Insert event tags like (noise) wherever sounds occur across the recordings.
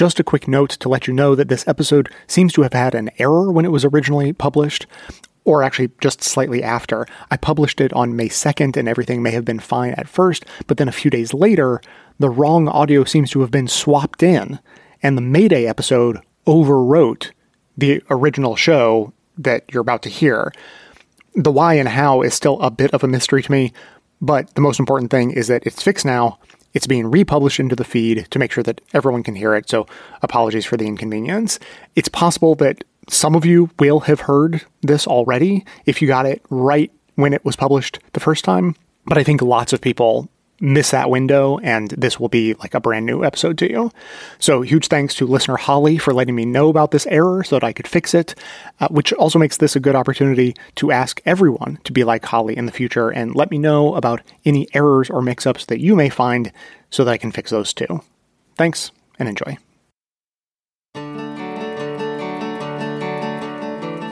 Just a quick note to let you know that this episode seems to have had an error when it was originally published, or actually just slightly after. I published it on May 2nd and everything may have been fine at first, but then a few days later, the wrong audio seems to have been swapped in, and the Mayday episode overwrote the original show that you're about to hear. The why and how is still a bit of a mystery to me, but the most important thing is that it's fixed now. It's being republished into the feed to make sure that everyone can hear it, so apologies for the inconvenience. It's possible that some of you will have heard this already if you got it right when it was published the first time, but I think lots of people miss that window and this will be like a brand new episode to you. So huge thanks to listener Holly for letting me know about this error so that I could fix it, uh, which also makes this a good opportunity to ask everyone to be like Holly in the future and let me know about any errors or mix-ups that you may find so that I can fix those too. Thanks and enjoy.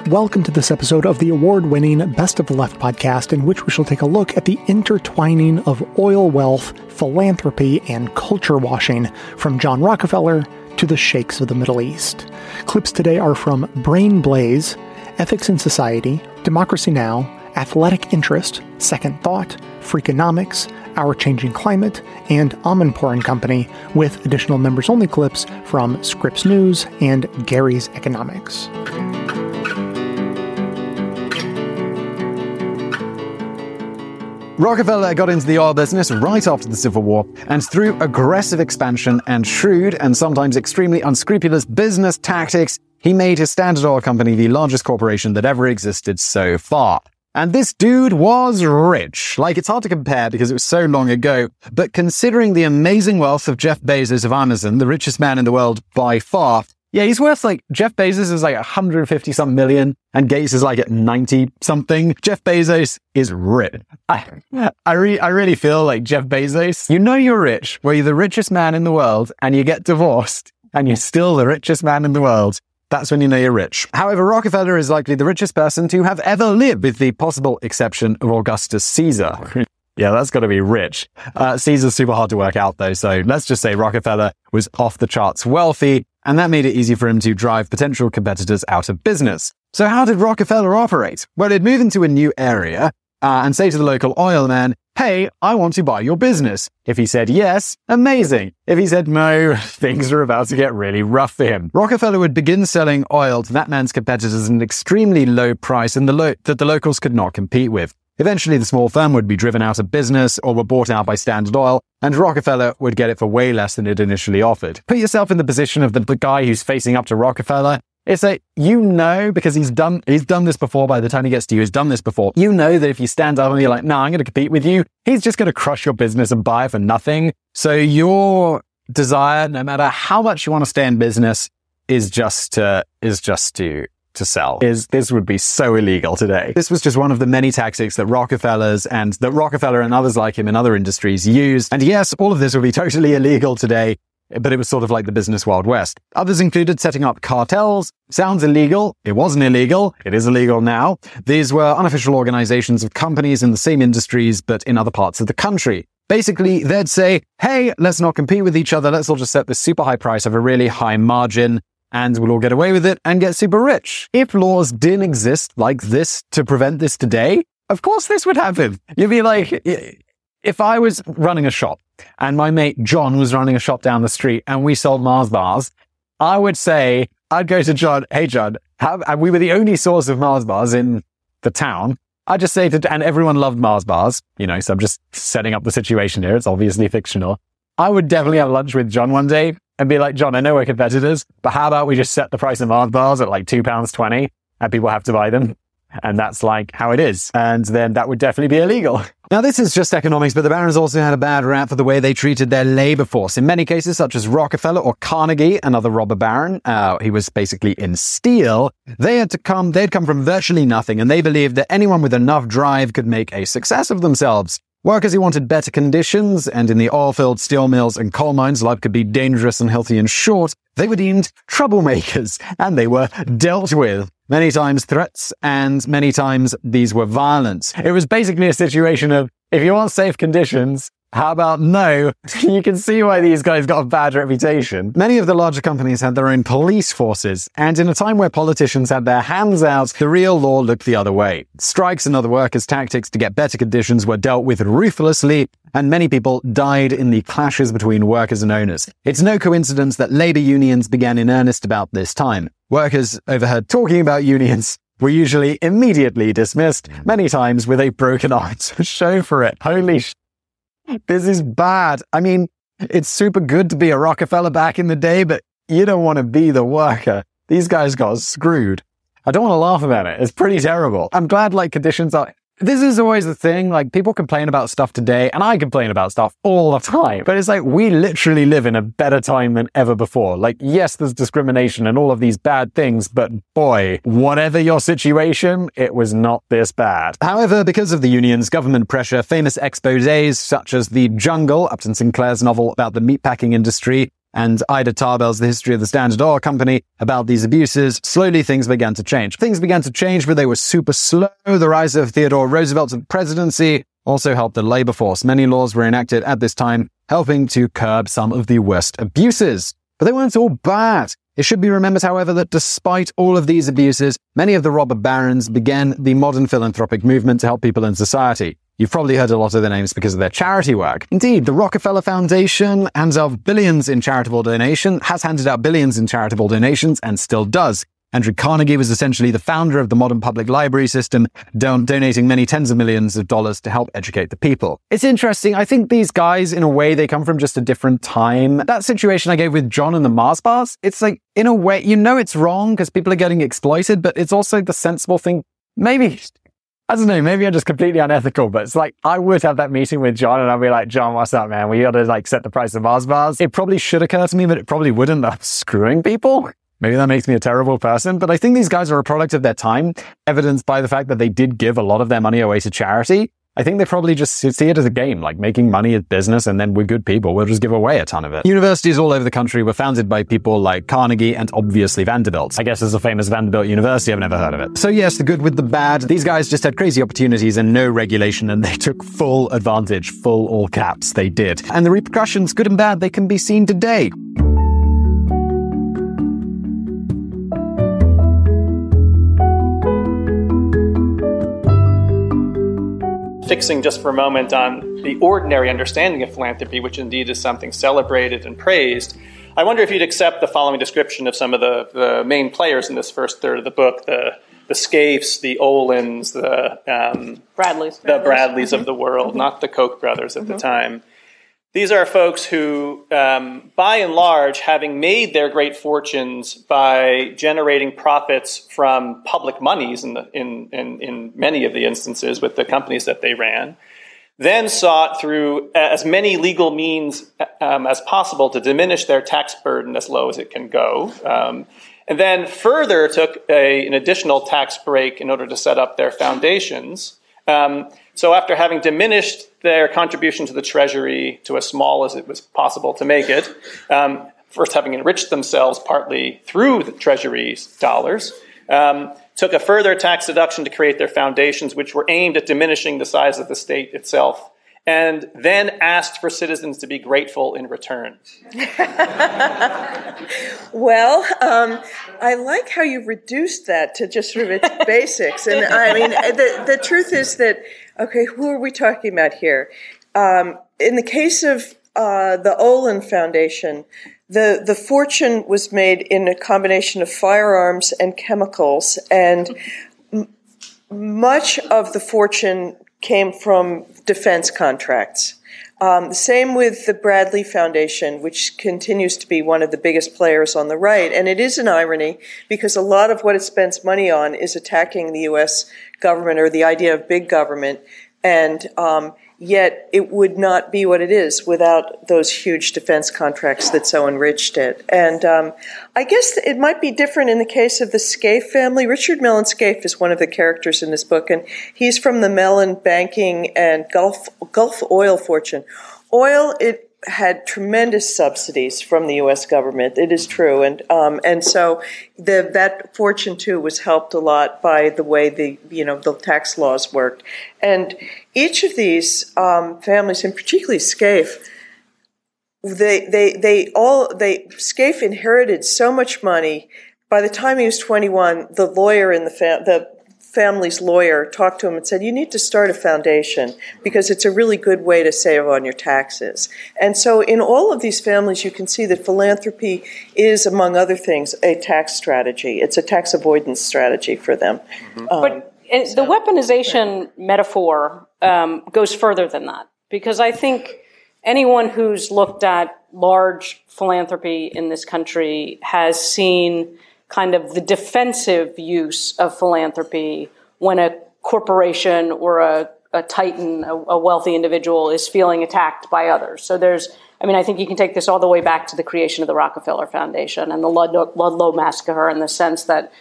Welcome to this episode of the award winning Best of the Left podcast, in which we shall take a look at the intertwining of oil wealth, philanthropy, and culture washing from John Rockefeller to the sheikhs of the Middle East. Clips today are from Brain Blaze, Ethics in Society, Democracy Now!, Athletic Interest, Second Thought, Freakonomics, Our Changing Climate, and Amanpour and Company, with additional members only clips from Scripps News and Gary's Economics. Rockefeller got into the oil business right after the Civil War, and through aggressive expansion and shrewd and sometimes extremely unscrupulous business tactics, he made his Standard Oil Company the largest corporation that ever existed so far. And this dude was rich. Like, it's hard to compare because it was so long ago, but considering the amazing wealth of Jeff Bezos of Amazon, the richest man in the world by far, yeah, he's worth like Jeff Bezos is like 150 some million and Gates is like at 90 something. Jeff Bezos is rich. I, I, re- I really feel like Jeff Bezos, you know you're rich, where you're the richest man in the world and you get divorced and you're still the richest man in the world. That's when you know you're rich. However, Rockefeller is likely the richest person to have ever lived, with the possible exception of Augustus Caesar. (laughs) Yeah, that's got to be rich. Uh, Caesar's super hard to work out though. So let's just say Rockefeller was off the charts wealthy and that made it easy for him to drive potential competitors out of business. So how did Rockefeller operate? Well, he'd move into a new area uh, and say to the local oil man, Hey, I want to buy your business. If he said yes, amazing. If he said no, (laughs) things are about to get really rough for him. Rockefeller would begin selling oil to that man's competitors at an extremely low price and the lo- that the locals could not compete with. Eventually, the small firm would be driven out of business or were bought out by Standard Oil, and Rockefeller would get it for way less than it initially offered. Put yourself in the position of the, the guy who's facing up to Rockefeller. It's a you know, because he's done, he's done this before by the time he gets to you, he's done this before. You know that if you stand up and you're like, no, I'm going to compete with you, he's just going to crush your business and buy for nothing. So your desire, no matter how much you want to stay in business, is just to, is just to to sell is this would be so illegal today. This was just one of the many tactics that Rockefellers and that Rockefeller and others like him in other industries used. And yes, all of this would be (laughs) totally illegal today. But it was sort of like the business Wild West. Others included setting up cartels. Sounds illegal. It wasn't illegal. It is illegal now. These were unofficial organizations of companies in the same industries, but in other parts of the country. Basically, they'd say, hey, let's not compete with each other. Let's all just set this super high price of a really high margin and we'll all get away with it and get super rich. If laws didn't exist like this to prevent this today, of course this would happen. You'd be like, if I was running a shop and my mate John was running a shop down the street and we sold Mars bars, I would say, I'd go to John, hey John, have, and we were the only source of Mars bars in the town. I'd just say to, and everyone loved Mars bars, you know, so I'm just setting up the situation here. It's obviously fictional. I would definitely have lunch with John one day and be like, John, I know we're competitors, but how about we just set the price of Mars bars at like £2.20 and people have to buy them? And that's like how it is. And then that would definitely be illegal. (laughs) Now, this is just economics, but the barons also had a bad rap for the way they treated their labor force. In many cases, such as Rockefeller or Carnegie, another robber baron, uh, he was basically in steel. They had to come, they'd come from virtually nothing, and they believed that anyone with enough drive could make a success of themselves. Workers who wanted better conditions, and in the oil-filled steel mills and coal mines, life could be dangerous and healthy and short, they were deemed troublemakers, and they were dealt with. Many times threats, and many times these were violence. It was basically a situation of, if you want safe conditions, How about no? (laughs) you can see why these guys got a bad reputation. Many of the larger companies had their own police forces, and in a time where politicians had their hands out, the real law looked the other way. Strikes and other workers' tactics to get better conditions were dealt with ruthlessly, and many people died in the clashes between workers and owners. It's no coincidence that labor unions began in earnest about this time. Workers overheard talking about unions were usually immediately dismissed, many times with a broken (laughs) arm to show for it. Holy sh- this is bad. I mean, it's super good to be a Rockefeller back in the day, but you don't want to be the worker. These guys got screwed. I don't want to laugh about it. It's pretty terrible. I'm glad like conditions are this is always the thing. Like people complain about stuff today and I complain about stuff all the time. But it's like we literally live in a better time than ever before. Like, yes, there's discrimination and all of these bad things, but boy, whatever your situation, it was not this bad. However, because of the unions, government pressure, famous exposés such as The Jungle, Upton Sinclair's novel about the meatpacking industry, and Ida Tarbell's The History of the Standard Oil Company about these abuses, slowly things began to change. Things began to change, but they were super slow. The rise of Theodore Roosevelt's presidency also helped the labor force. Many laws were enacted at this time, helping to curb some of the worst abuses. But they weren't all bad. It should be remembered, however, that despite all of these abuses, many of the robber barons began the modern philanthropic movement to help people in society. You've probably heard a lot of their names because of their charity work. Indeed, the Rockefeller Foundation hands out billions in charitable donation, has handed out billions in charitable donations, and still does. Andrew Carnegie was essentially the founder of the modern public library system, don- donating many tens of millions of dollars to help educate the people. It's interesting. I think these guys, in a way, they come from just a different time. That situation I gave with John and the Mars bars, it's like, in a way, you know it's wrong because people are getting exploited, but it's also the sensible thing. Maybe I don't know, maybe I'm just completely unethical, but it's like I would have that meeting with John and I'd be like, John, what's up, man? We gotta like set the price of Mars bars. It probably should occur to me, but it probably wouldn't. I'm screwing people. Maybe that makes me a terrible person, but I think these guys are a product of their time, evidenced by the fact that they did give a lot of their money away to charity. I think they probably just see it as a game, like making money is business, and then we're good people. We'll just give away a ton of it. Universities all over the country were founded by people like Carnegie and obviously Vanderbilt. I guess there's a famous Vanderbilt University. I've never heard of it. So yes, the good with the bad. These guys just had crazy opportunities and no regulation, and they took full advantage, full all caps. They did. And the repercussions, good and bad, they can be seen today. Fixing just for a moment on the ordinary understanding of philanthropy, which indeed is something celebrated and praised, I wonder if you'd accept the following description of some of the, the main players in this first third of the book the, the Scaifes, the Olins, the um, Bradleys. the Bradleys of the world, mm-hmm. not the Koch brothers at mm-hmm. the time. These are folks who, um, by and large, having made their great fortunes by generating profits from public monies in, the, in, in, in many of the instances with the companies that they ran, then sought through as many legal means um, as possible to diminish their tax burden as low as it can go. Um, and then further took a, an additional tax break in order to set up their foundations. Um, so after having diminished their contribution to the treasury to as small as it was possible to make it, um, first having enriched themselves partly through the treasury's dollars, um, took a further tax deduction to create their foundations, which were aimed at diminishing the size of the state itself and then asked for citizens to be grateful in return. (laughs) well, um, I like how you reduced that to just sort of its basics. And I mean, the, the truth is that, okay, who are we talking about here? Um, in the case of uh, the Olin Foundation, the, the fortune was made in a combination of firearms and chemicals, and m- much of the fortune came from defense contracts. Um, same with the Bradley Foundation, which continues to be one of the biggest players on the right. And it is an irony because a lot of what it spends money on is attacking the U.S. government or the idea of big government. And um, Yet it would not be what it is without those huge defense contracts that so enriched it. And um, I guess it might be different in the case of the Scaife family. Richard Mellon Scaife is one of the characters in this book, and he's from the Mellon banking and Gulf Gulf oil fortune. Oil, it had tremendous subsidies from the U.S. government. It is true, and um, and so the, that fortune too was helped a lot by the way the you know the tax laws worked, and each of these um, families, and particularly Scaife, they they they all they Scaife inherited so much money. By the time he was 21, the lawyer in the fa- the family's lawyer talked to him and said, You need to start a foundation because it's a really good way to save on your taxes. And so, in all of these families, you can see that philanthropy is, among other things, a tax strategy. It's a tax avoidance strategy for them. Mm-hmm. Um, but the weaponization metaphor um, goes further than that because I think anyone who's looked at large philanthropy in this country has seen kind of the defensive use of philanthropy when a corporation or a, a titan, a, a, wealthy individual, is feeling attacked by others. So there's, I mean, I think you can take this all the way back to the creation of the Rockefeller Foundation and the Ludlow, Ludlow massacre in the sense that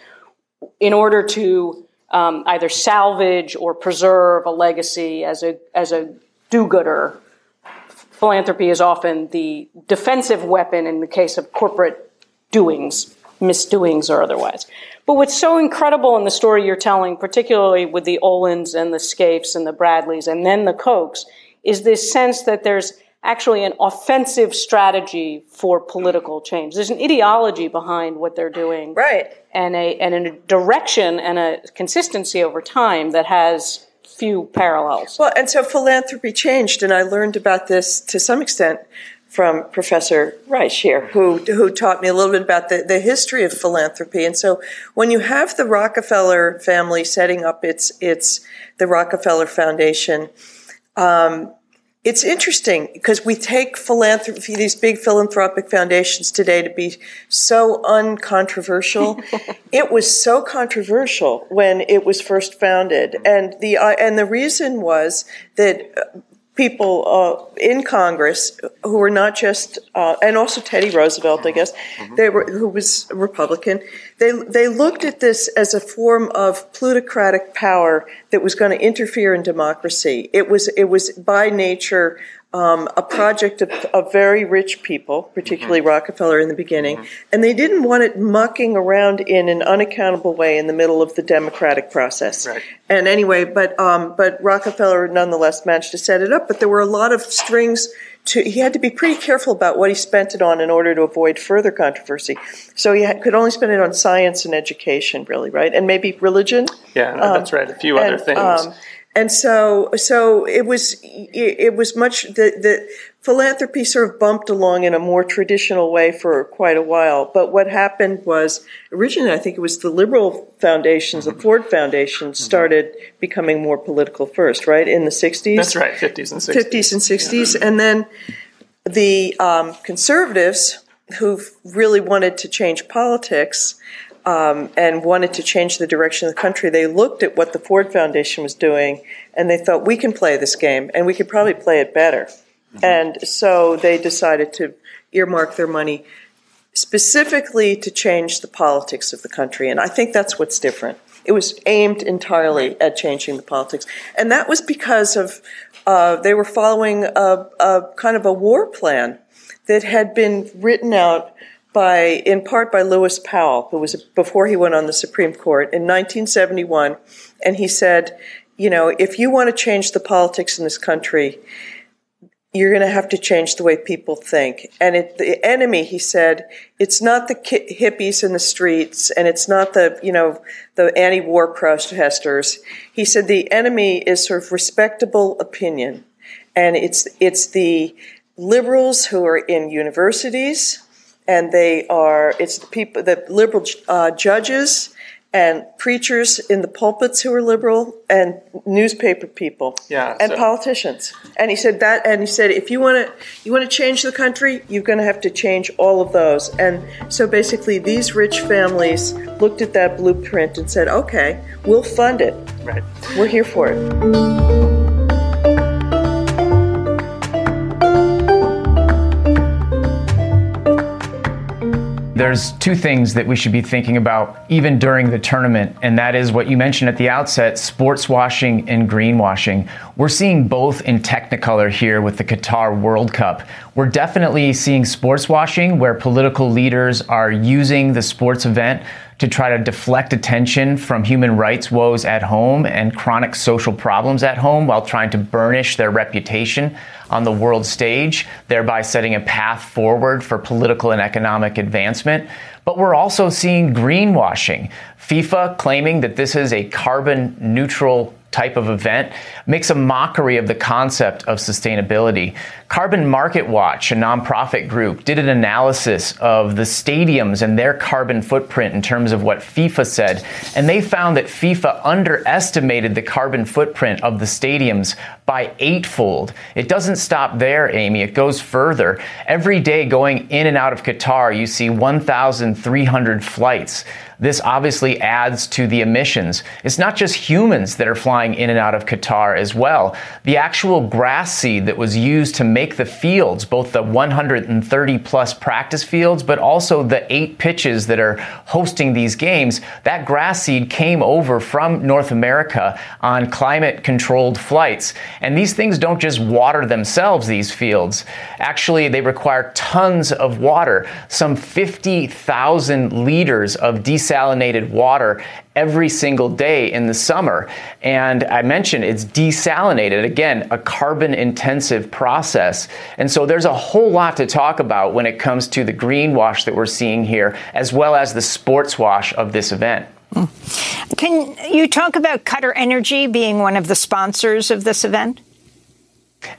in order to um, either salvage or preserve a legacy as a as a do-gooder, philanthropy is often the defensive weapon in the case of corporate doings misdoings or otherwise. But what's so incredible in the story you're telling, particularly with the Olins and the Scaifes and the Bradleys and then the Kochs, is this sense that there's actually an offensive strategy for political change. There's an ideology behind what they're doing. Right. And a, and a direction and a consistency over time that has few parallels. Well, and so philanthropy changed, and I learned about this to some extent from Professor Reich here, who who taught me a little bit about the, the history of philanthropy. And so, when you have the Rockefeller family setting up its its the Rockefeller Foundation, um, it's interesting because we take philanthropy, these big philanthropic foundations today, to be so uncontroversial. (laughs) it was so controversial when it was first founded, and the uh, and the reason was that people uh, in Congress who were not just, uh, and also Teddy Roosevelt, I guess, mm-hmm. they were who was a Republican. They they looked at this as a form of plutocratic power that was going to interfere in democracy. It was it was by nature um, a project of, of, very rich people, particularly mm-hmm. Rockefeller in the beginning, mm-hmm. and they didn't want it mucking around in an unaccountable way in the middle of the democratic process. Right. And anyway, but um, but Rockefeller nonetheless managed to set it up. But there were a lot of strings. To, he had to be pretty careful about what he spent it on in order to avoid further controversy. So he had, could only spend it on science and education, really, right? And maybe religion. Yeah, no, um, that's right. A few and, other things. And so so it was it, was much the the philanthropy sort of bumped along in a more traditional way for quite a while. But what happened was originally I think it was the liberal foundations, the Ford Foundation, mm-hmm. started becoming more political first, right in the '60s. That's right, '50s and '60s. '50s and '60s, yeah. and then the um, conservatives who really wanted to change politics um, and wanted to change the direction of the country, they looked at what the Ford Foundation was doing and they thought, we can play this game and we could probably play it better. Mm-hmm. And so they decided to earmark their money specifically to change the politics of the country. And I think that's what's different. It was aimed entirely at changing the politics. And that was because of uh, they were following a, a kind of a war plan that had been written out by, in part by Lewis Powell, who was before he went on the Supreme Court in 1971, and he said, you know, if you want to change the politics in this country, you're going to have to change the way people think. And it, the enemy, he said, it's not the hippies in the streets and it's not the, you know, the anti-war protesters. He said the enemy is sort of respectable opinion. And it's, it's the liberals who are in universities, and they are it's the people the liberal uh, judges and preachers in the pulpits who are liberal and newspaper people yeah, and so. politicians. And he said that and he said if you want to you want to change the country you're going to have to change all of those. And so basically these rich families looked at that blueprint and said okay we'll fund it. Right. We're here for it there's two things that we should be thinking about even during the tournament, and that is what you mentioned at the outset sports washing and greenwashing. We're seeing both in Technicolor here with the Qatar World Cup, We're definitely seeing sports washing where political leaders are using the sports event to try to deflect attention from human rights woes at home and chronic social problems at home while trying to burnish their reputation on the world stage, thereby setting a path forward for political and economic advancement. But we're also seeing greenwashing. FIFA claiming that this is a carbon neutral type of event makes a mockery of the concept of sustainability. Carbon Market Watch, a nonprofit group, did an analysis of the stadiums and their carbon footprint in terms of what FIFA said, and they found that FIFA underestimated the carbon footprint of the stadiums by eightfold. It doesn't stop there, Amy. It goes further. Every day going in and out of Qatar, you see 1,300 flights. This obviously adds to the emissions. It's not just humans that are flying in and out of Qatar as well. The actual grass seed that was used to make the fields, both the 130 plus practice fields, but also the eight pitches that are hosting these games, that grass seed came over from North America on climate controlled flights. And these things don't just water themselves, these fields. Actually, they require tons of water, some 50,000 liters of desalinated desalinated water every single day in the summer. And I mentioned it's desalinated, again, a carbon intensive process. And so there's a whole lot to talk about when it comes to the greenwash that we're seeing here, as well as the sports wash of this event. Can you talk about Qatar Energy being one of the sponsors of this event?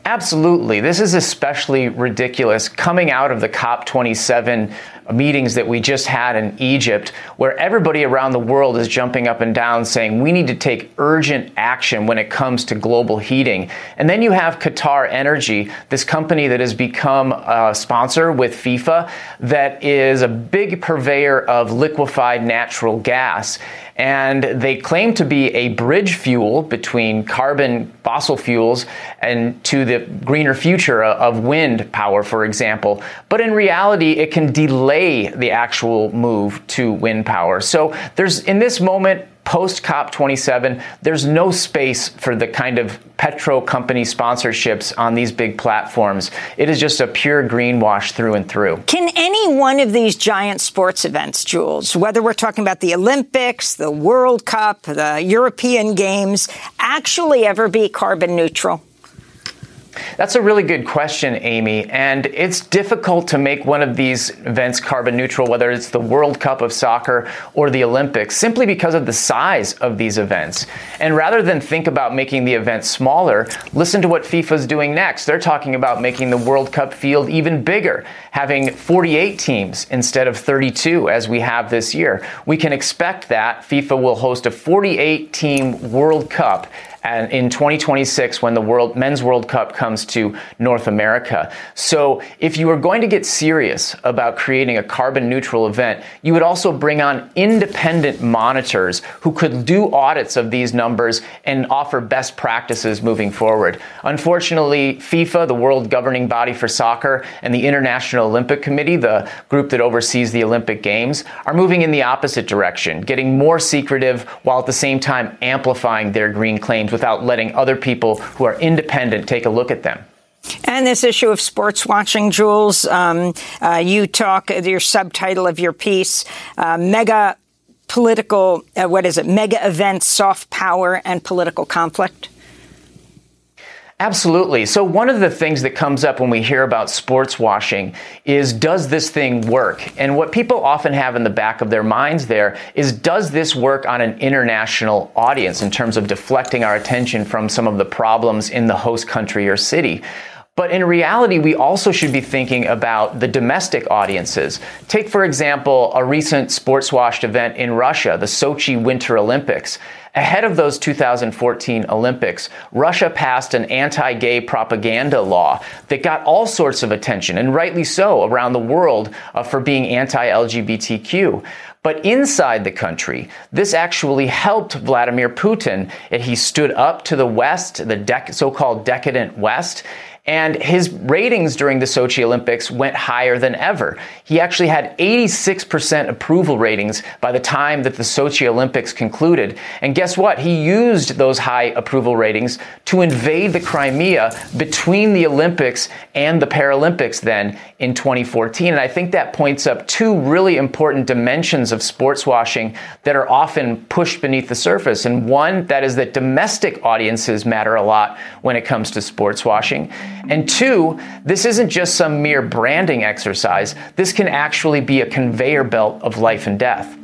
Absolutely. This is especially ridiculous coming out of the COP27 meetings that we just had in Egypt, where everybody around the world is jumping up and down saying we need to take urgent action when it comes to global heating. And then you have Qatar Energy, this company that has become a sponsor with FIFA, that is a big purveyor of liquefied natural gas and they claim to be a bridge fuel between carbon fossil fuels and to the greener future of wind power, for example. But in reality, it can delay the actual move to wind power. So there's in this moment, post COP27, there's no space for the kind of petro company sponsorships on these big platforms. It is just a pure greenwash through and through. Can any one of these giant sports events, Jules, whether we're talking about the Olympics, the World Cup, the European Games, actually ever be carbon neutral? That's a really good question, Amy. And it's difficult to make one of these events carbon neutral, whether it's the World Cup of soccer or the Olympics, simply because of the size of these events. And rather than think about making the event smaller, listen to what FIFA's doing next. They're talking about making the World Cup field even bigger, having 48 teams instead of 32 as we have this year. We can expect that FIFA will host a 48 team World Cup and in 2026 when the world men's world cup comes to north america. So if you are going to get serious about creating a carbon neutral event you would also bring on independent monitors who could do audits of these numbers and offer best practices moving forward. Unfortunately fifa the world governing body for soccer and the international olympic committee the group that oversees the olympic games are moving in the opposite direction getting more secretive while at the same time amplifying their green claims without letting other people who are independent take a look at them. And this issue of sports washing, Jules, um, uh, you talk, your subtitle of your piece, uh, mega political, uh, what is it, mega events, soft power, and political conflict? Absolutely. So, one of the things that comes up when we hear about sports washing is does this thing work? And what people often have in the back of their minds there is does this work on an international audience in terms of deflecting our attention from some of the problems in the host country or city? But in reality, we also should be thinking about the domestic audiences. Take, for example, a recent sports washed event in Russia, the Sochi Winter Olympics. Ahead of those 2014 Olympics, Russia passed an anti gay propaganda law that got all sorts of attention, and rightly so, around the world uh, for being anti LGBTQ. But inside the country, this actually helped Vladimir Putin. He stood up to the West, the dec- so called decadent West, And his ratings during the Sochi Olympics went higher than ever. He actually had 86% approval ratings by the time that the Sochi Olympics concluded. And guess what? He used those high approval ratings to invade the Crimea between the Olympics and the Paralympics then in 2014. And I think that points up two really important dimensions of sports washing that are often pushed beneath the surface. And one, that is that domestic audiences matter a lot when it comes to sports washing. And two, this isn't just some mere branding exercise. This can actually be a conveyor belt of life and death.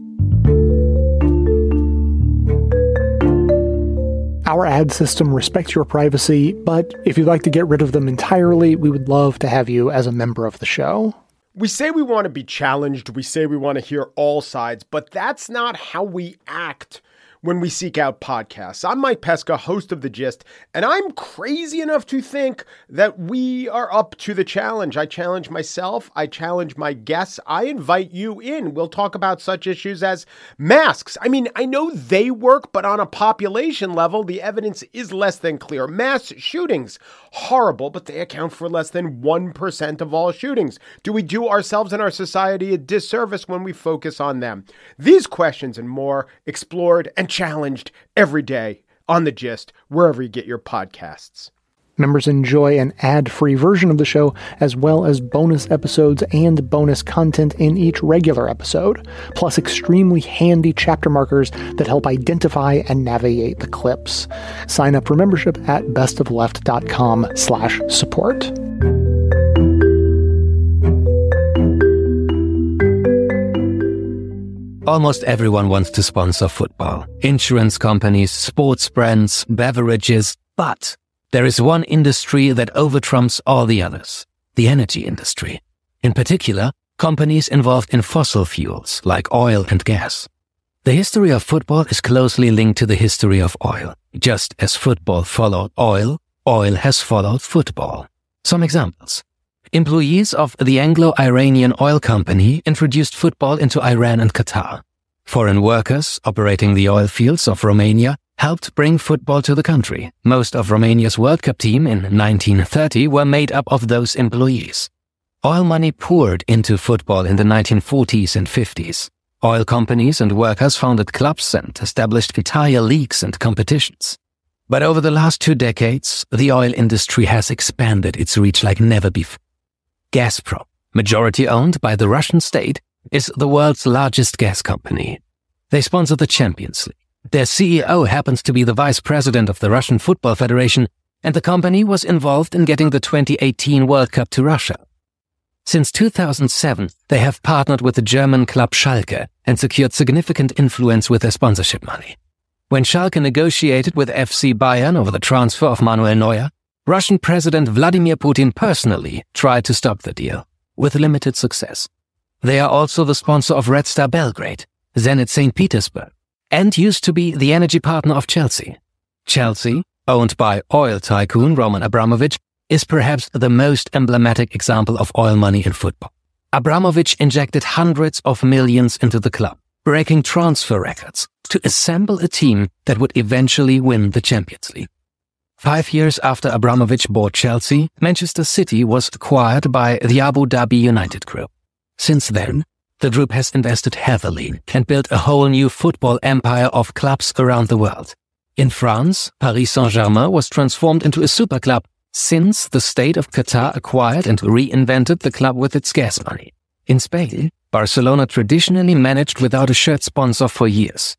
Our ad system respects your privacy, but if you'd like to get rid of them entirely, we would love to have you as a member of the show. We say we want to be challenged, we say we want to hear all sides, but that's not how we act when we seek out podcasts. I'm Mike Pesca, host of The Gist, and I'm crazy enough to think that we are up to the challenge. I challenge myself, I challenge my guests, I invite you in. We'll talk about such issues as masks. I mean, I know they work, but on a population level, the evidence is less than clear. Mass shootings, horrible, but they account for less than 1% of all shootings. Do we do ourselves and our society a disservice when we focus on them? These questions and more explored and challenged every day on The Gist, wherever you get your podcasts. Members enjoy an ad free version of the show, as well as bonus episodes and bonus content in each regular episode, plus extremely handy chapter markers that help identify and navigate the clips. Sign up for membership at bestofleft.com slash support. Almost everyone wants to sponsor football. Insurance companies, sports brands, beverages. But there is one industry that overtrumps all the others. The energy industry. In particular, companies involved in fossil fuels like oil and gas. The history of football is closely linked to the history of oil. Just as football followed oil, oil has followed football. Some examples. Employees of the Anglo-Iranian Oil Company introduced football into Iran and Qatar. Foreign workers operating the oil fields of Romania helped bring football to the country. Most of Romania's World Cup team in 1930 were made up of those employees. Oil money poured into football in the 1940s and 50s. Oil companies and workers founded clubs and established entire leagues and competitions. But over the last two decades, the oil industry has expanded its reach like never before. Gazprom, majority owned by the Russian state, is the world's largest gas company. They sponsor the Champions League. Their CEO happens to be the vice president of the Russian Football Federation, and the company was involved in getting the 2018 World Cup to Russia. Since 2007, they have partnered with the German club Schalke and secured significant influence with their sponsorship money. When Schalke negotiated with FC Bayern over the transfer of Manuel Neuer, Russian President Vladimir Putin personally tried to stop the deal, with limited success. They are also the sponsor of Red Star Belgrade, Zenit St. Petersburg, and used to be the energy partner of Chelsea. Chelsea, owned by oil tycoon Roman Abramovich, is perhaps the most emblematic example of oil money in football. Abramovich injected hundreds of millions into the club, breaking transfer records to assemble a team that would eventually win the Champions League. Five years after Abramovich bought Chelsea, Manchester City was acquired by the Abu Dhabi United Group. Since then, the group has invested heavily and built a whole new football empire of clubs around the world. In France, Paris Saint-Germain was transformed into a super club since the state of Qatar acquired and reinvented the club with its gas money. In Spain, Barcelona traditionally managed without a shirt sponsor for years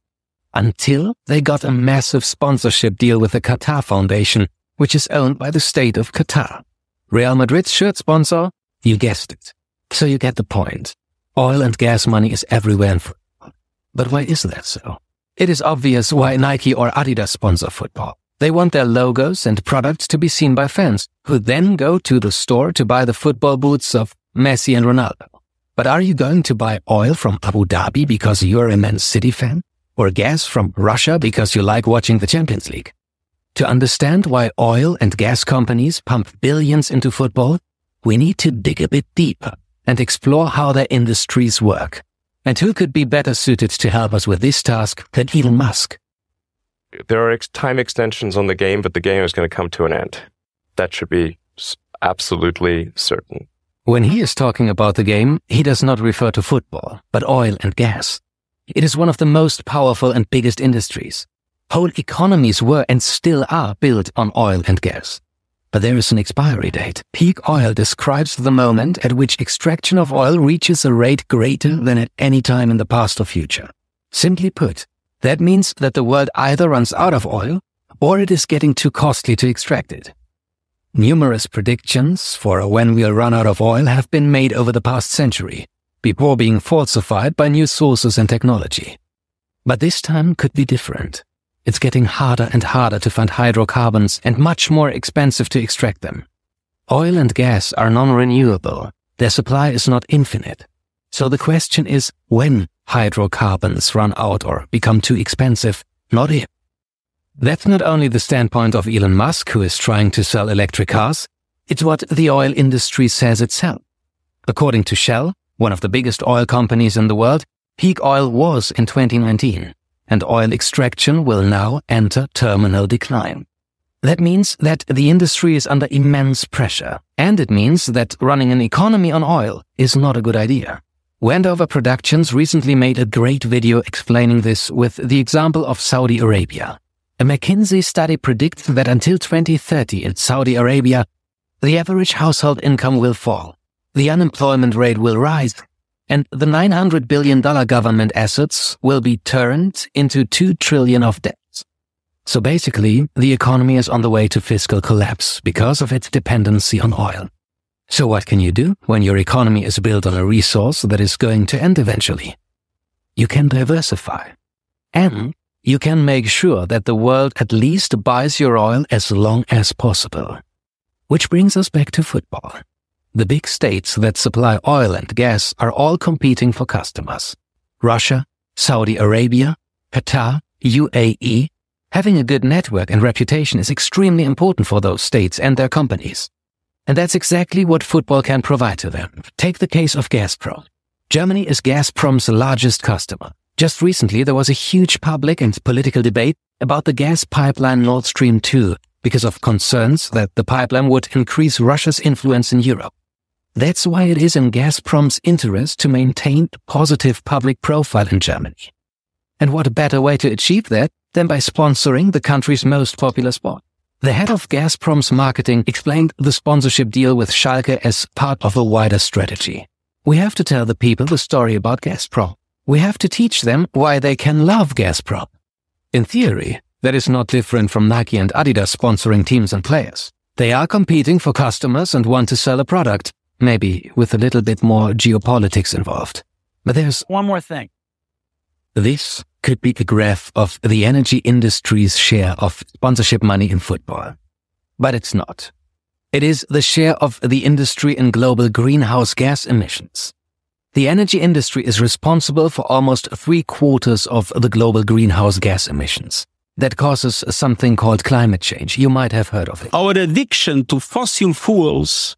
until they got a massive sponsorship deal with the Qatar Foundation, which is owned by the state of Qatar. Real Madrid's shirt sponsor? You guessed it. So you get the point. Oil and gas money is everywhere in football. But why is that so? It is obvious why Nike or Adidas sponsor football. They want their logos and products to be seen by fans, who then go to the store to buy the football boots of Messi and Ronaldo. But are you going to buy oil from Abu Dhabi because you're a Man City fan? Or gas from Russia because you like watching the Champions League. To understand why oil and gas companies pump billions into football, we need to dig a bit deeper and explore how their industries work. And who could be better suited to help us with this task than Elon Musk? There are time extensions on the game, but the game is going to come to an end. That should be absolutely certain. When he is talking about the game, he does not refer to football, but oil and gas. It is one of the most powerful and biggest industries. Whole economies were and still are built on oil and gas. But there is an expiry date. Peak oil describes the moment at which extraction of oil reaches a rate greater than at any time in the past or future. Simply put, that means that the world either runs out of oil or it is getting too costly to extract it. Numerous predictions for when we'll run out of oil have been made over the past century, before being falsified by new sources and technology. But this time could be different. It's getting harder and harder to find hydrocarbons and much more expensive to extract them. Oil and gas are non-renewable. Their supply is not infinite. So the question is when hydrocarbons run out or become too expensive, not if. That's not only the standpoint of Elon Musk, who is trying to sell electric cars, it's what the oil industry says itself. According to Shell, one of the biggest oil companies in the world, peak oil was in 2019, and oil extraction will now enter terminal decline. That means that the industry is under immense pressure, and it means that running an economy on oil is not a good idea. Wendover Productions recently made a great video explaining this with the example of Saudi Arabia. A McKinsey study predicts that until 2030 in Saudi Arabia, the average household income will fall, the unemployment rate will rise, and the $900 billion government assets will be turned into 2 trillion of debts. So basically, the economy is on the way to fiscal collapse because of its dependency on oil. So what can you do when your economy is built on a resource that is going to end eventually? You can diversify. And you can make sure that the world at least buys your oil as long as possible. Which brings us back to football. The big states that supply oil and gas are all competing for customers. Russia, Saudi Arabia, Qatar, UAE. Having a good network and reputation is extremely important for those states and their companies. And that's exactly what football can provide to them. Take the case of Gazprom. Germany is Gazprom's largest customer. Just recently, there was a huge public and political debate about the gas pipeline Nord Stream 2 because of concerns that the pipeline would increase Russia's influence in Europe. That's why it is in Gazprom's interest to maintain a positive public profile in Germany. And what a better way to achieve that than by sponsoring the country's most popular sport. The head of Gazprom's marketing explained the sponsorship deal with Schalke as part of a wider strategy. We have to tell the people the story about Gazprom. We have to teach them why they can love Gazprom. In theory, that is not different from Nike and Adidas sponsoring teams and players. They are competing for customers and want to sell a product, maybe with a little bit more geopolitics involved. But there's one more thing. This could be a graph of the energy industry's share of sponsorship money in football. But it's not. It is the share of the industry in global greenhouse gas emissions. The energy industry is responsible for almost three quarters of the global greenhouse gas emissions. That causes something called climate change. You might have heard of it. Our addiction to fossil fuels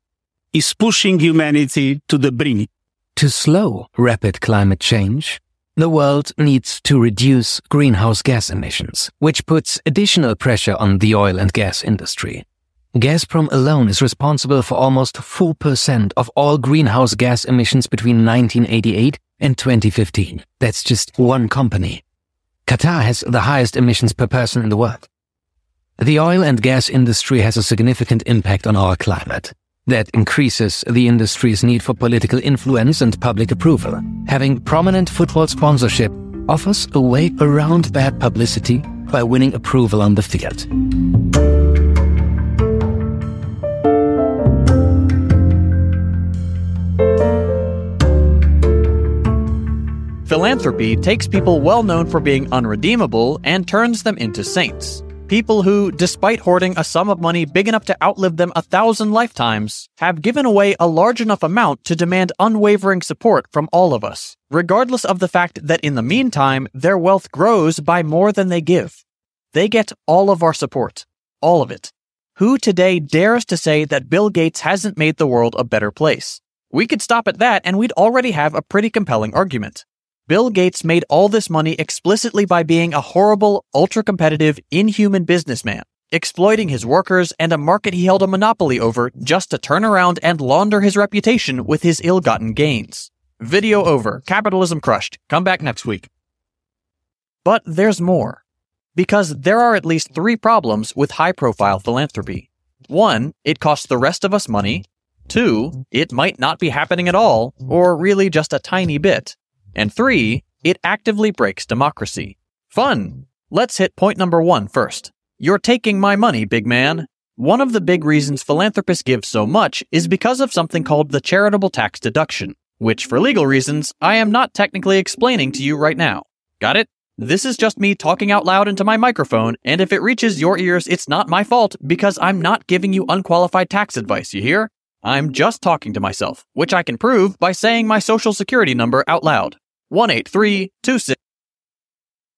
is pushing humanity to the brink. To slow rapid climate change, the world needs to reduce greenhouse gas emissions, which puts additional pressure on the oil and gas industry. Gazprom alone is responsible for almost 4% of all greenhouse gas emissions between 1988 and 2015. That's just one company. Qatar has the highest emissions per person in the world. The oil and gas industry has a significant impact on our climate. That increases the industry's need for political influence and public approval. Having prominent football sponsorship offers a way around bad publicity by winning approval on the field. Philanthropy takes people well known for being unredeemable and turns them into saints. People who, despite hoarding a sum of money big enough to outlive them a thousand lifetimes, have given away a large enough amount to demand unwavering support from all of us, regardless of the fact that in the meantime, their wealth grows by more than they give. They get all of our support. All of it. Who today dares to say that Bill Gates hasn't made the world a better place? We could stop at that and we'd already have a pretty compelling argument. Bill Gates made all this money explicitly by being a horrible, ultra competitive, inhuman businessman. exploiting his workers and a market he held a monopoly over just to turn around and launder his reputation with his ill gotten gains. Video over. Capitalism crushed. Come back next week. But there's more. Because there are at least three problems with high profile philanthropy. One, it costs the rest of us money. Two, it might not be happening at all, or really just a tiny bit. And three, it actively breaks democracy. Fun! Let's hit point number one first. You're taking my money, big man. One of the big reasons philanthropists give so much is because of something called the charitable tax deduction, which for legal reasons I am not technically explaining to you right now. Got it? This is just me talking out loud into my microphone, and if it reaches your ears, it's not my fault because I'm not giving you unqualified tax advice, you hear? I'm just talking to myself, which I can prove by saying my social security number out loud. 18326.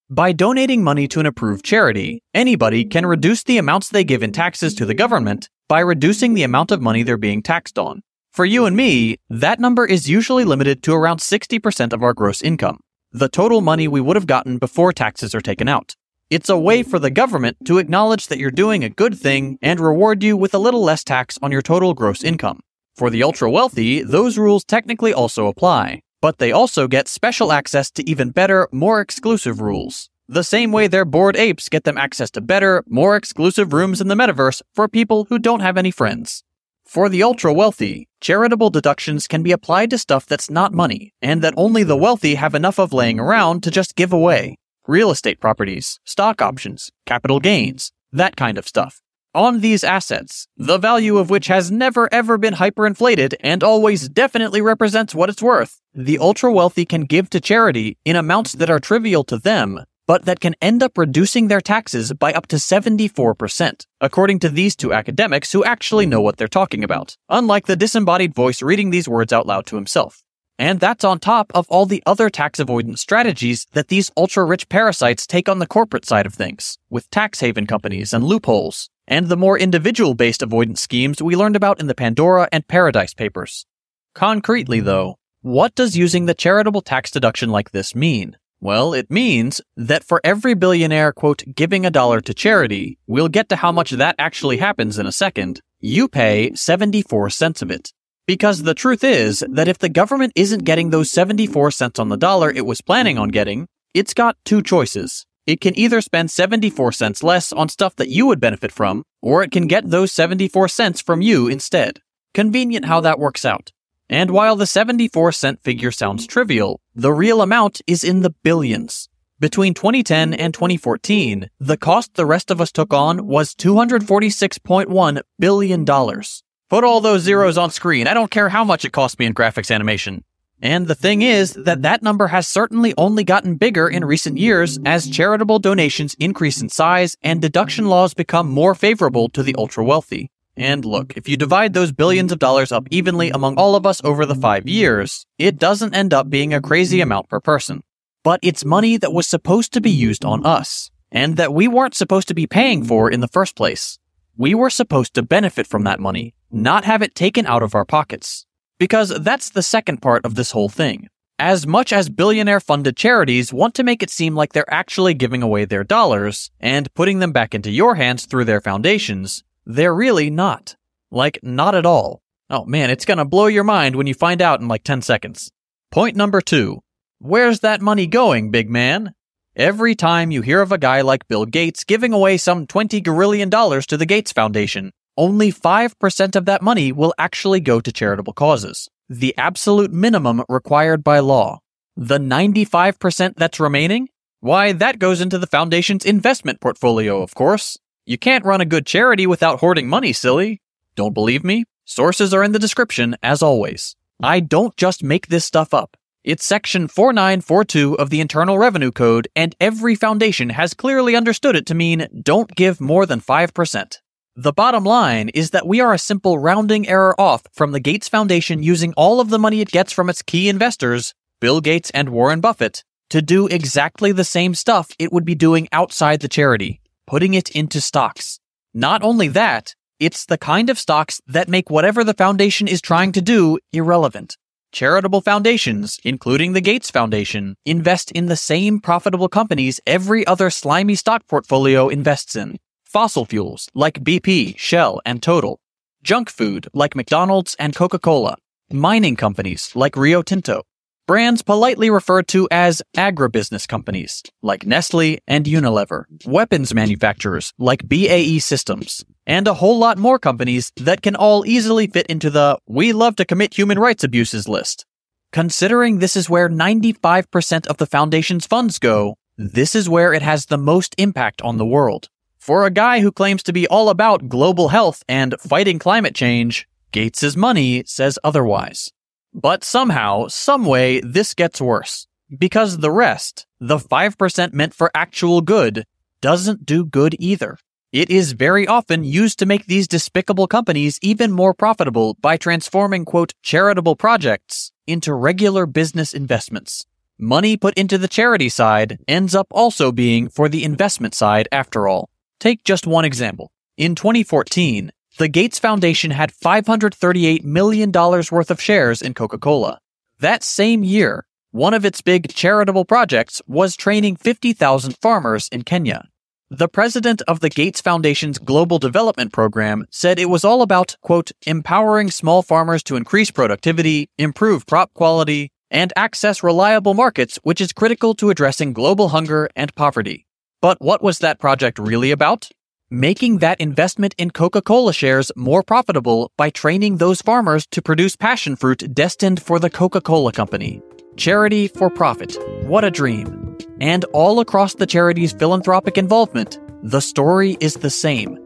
By donating money to an approved charity, anybody can reduce the amounts they give in taxes to the government by reducing the amount of money they're being taxed on. For you and me, that number is usually limited to around 60% of our gross income the total money we would have gotten before taxes are taken out. It's a way for the government to acknowledge that you're doing a good thing and reward you with a little less tax on your total gross income. For the ultra wealthy, those rules technically also apply, but they also get special access to even better, more exclusive rules. The same way their bored apes get them access to better, more exclusive rooms in the metaverse for people who don't have any friends. For the ultra wealthy, charitable deductions can be applied to stuff that's not money, and that only the wealthy have enough of laying around to just give away. Real estate properties, stock options, capital gains, that kind of stuff. On these assets, the value of which has never ever been hyperinflated and always definitely represents what it's worth, the ultra wealthy can give to charity in amounts that are trivial to them, but that can end up reducing their taxes by up to 74%, according to these two academics who actually know what they're talking about, unlike the disembodied voice reading these words out loud to himself. And that's on top of all the other tax avoidance strategies that these ultra rich parasites take on the corporate side of things, with tax haven companies and loopholes, and the more individual based avoidance schemes we learned about in the Pandora and Paradise papers. Concretely, though, what does using the charitable tax deduction like this mean? Well, it means that for every billionaire, quote, giving a dollar to charity, we'll get to how much that actually happens in a second, you pay 74 cents of it. Because the truth is that if the government isn't getting those 74 cents on the dollar it was planning on getting, it's got two choices. It can either spend 74 cents less on stuff that you would benefit from, or it can get those 74 cents from you instead. Convenient how that works out. And while the 74 cent figure sounds trivial, the real amount is in the billions. Between 2010 and 2014, the cost the rest of us took on was $246.1 billion. Put all those zeros on screen. I don't care how much it cost me in graphics animation. And the thing is that that number has certainly only gotten bigger in recent years as charitable donations increase in size and deduction laws become more favorable to the ultra wealthy. And look, if you divide those billions of dollars up evenly among all of us over the five years, it doesn't end up being a crazy amount per person. But it's money that was supposed to be used on us, and that we weren't supposed to be paying for in the first place. We were supposed to benefit from that money, not have it taken out of our pockets. Because that's the second part of this whole thing. As much as billionaire funded charities want to make it seem like they're actually giving away their dollars and putting them back into your hands through their foundations, they're really not. Like, not at all. Oh man, it's gonna blow your mind when you find out in like 10 seconds. Point number two. Where's that money going, big man? Every time you hear of a guy like Bill Gates giving away some 20 gorillion dollars to the Gates Foundation, only 5% of that money will actually go to charitable causes. The absolute minimum required by law. The 95% that's remaining? Why, that goes into the foundation's investment portfolio, of course. You can't run a good charity without hoarding money, silly. Don't believe me? Sources are in the description, as always. I don't just make this stuff up. It's section 4942 of the Internal Revenue Code, and every foundation has clearly understood it to mean don't give more than 5%. The bottom line is that we are a simple rounding error off from the Gates Foundation using all of the money it gets from its key investors, Bill Gates and Warren Buffett, to do exactly the same stuff it would be doing outside the charity putting it into stocks. Not only that, it's the kind of stocks that make whatever the foundation is trying to do irrelevant. Charitable foundations, including the Gates Foundation, invest in the same profitable companies every other slimy stock portfolio invests in. Fossil fuels like BP, Shell, and Total, junk food like McDonald's and Coca-Cola, mining companies like Rio Tinto, brands politely referred to as agribusiness companies like Nestle and Unilever, weapons manufacturers like BAE Systems, and a whole lot more companies that can all easily fit into the we love to commit human rights abuses list. Considering this is where 95% of the foundation's funds go, this is where it has the most impact on the world. For a guy who claims to be all about global health and fighting climate change, Gates's money says otherwise. But somehow, someway, this gets worse. Because the rest, the 5% meant for actual good, doesn't do good either. It is very often used to make these despicable companies even more profitable by transforming, quote, charitable projects into regular business investments. Money put into the charity side ends up also being for the investment side after all. Take just one example. In 2014, the Gates Foundation had $538 million worth of shares in Coca Cola. That same year, one of its big charitable projects was training 50,000 farmers in Kenya. The president of the Gates Foundation's Global Development Program said it was all about, quote, empowering small farmers to increase productivity, improve crop quality, and access reliable markets, which is critical to addressing global hunger and poverty. But what was that project really about? making that investment in Coca Cola shares more profitable by training those farmers to produce passion fruit destined for the Coca Cola Company. Charity for profit. What a dream. And all across the charity's philanthropic involvement, the story is the same.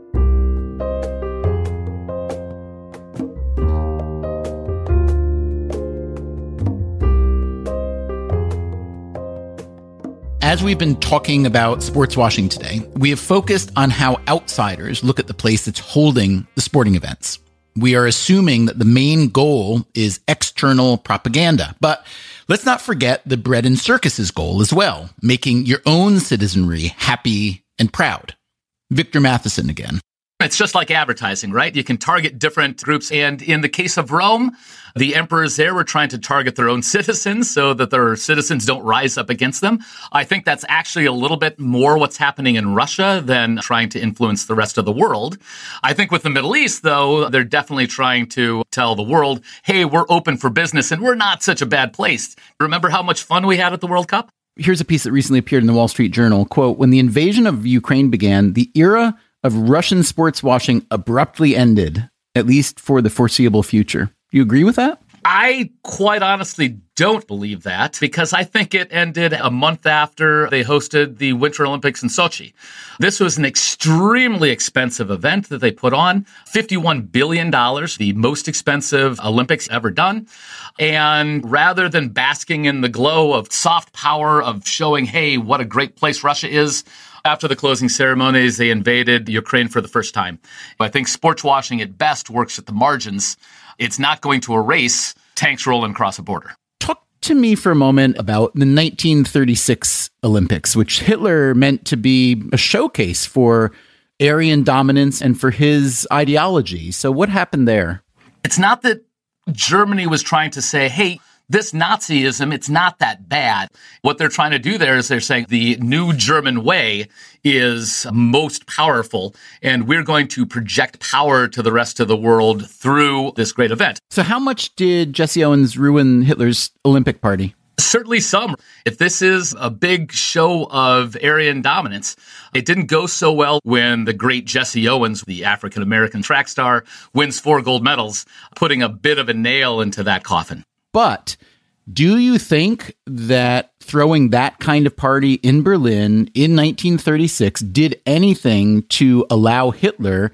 As we've been talking about sports washing today, we have focused on how outsiders look at the place that's holding the sporting events. We are assuming that the main goal is external propaganda, but let's not forget the bread and circuses goal as well, making your own citizenry happy and proud. Victor Matheson again. It's just like advertising, right? You can target different groups. And in the case of Rome, the emperors there were trying to target their own (laughs) citizens so that their citizens don't rise up against them. I think that's actually a little bit more what's happening in Russia than trying to influence the rest of the world. I think with the Middle East, though, they're definitely trying to tell the world, hey, we're open for business and we're not such a bad place. Remember how much fun we had at the World Cup? Here's a piece that recently appeared in the Wall Street Journal. Quote, when the invasion of Ukraine began, the era of Russian sports washing abruptly ended, at least for the foreseeable future. You agree with that? I quite honestly don't believe that because I think it ended a month after they hosted the Winter Olympics in Sochi. This was an extremely expensive event that they put on $51 billion, the most expensive Olympics ever done. And rather than basking in the glow of soft power of showing, hey, what a great place Russia is, after the closing ceremonies, they invaded Ukraine for the first time. I think sports washing at best works at the margins. It's not going to erase tanks rolling across a border. Talk to me for a moment about the 1936 Olympics, which Hitler meant to be a showcase for Aryan dominance and for his ideology. So, what happened there? It's not that Germany was trying to say, hey, this Nazism, it's not that bad. What they're trying to do there is they're saying the new German way is most powerful, and we're going to project power to the rest of the world through this great event. So, how much did Jesse Owens ruin Hitler's Olympic party? Certainly some. If this is a big show of Aryan dominance, it didn't go so well when the great Jesse Owens, the African American track star, wins four gold medals, putting a bit of a nail into that coffin. But do you think that throwing that kind of party in Berlin in 1936 did anything to allow Hitler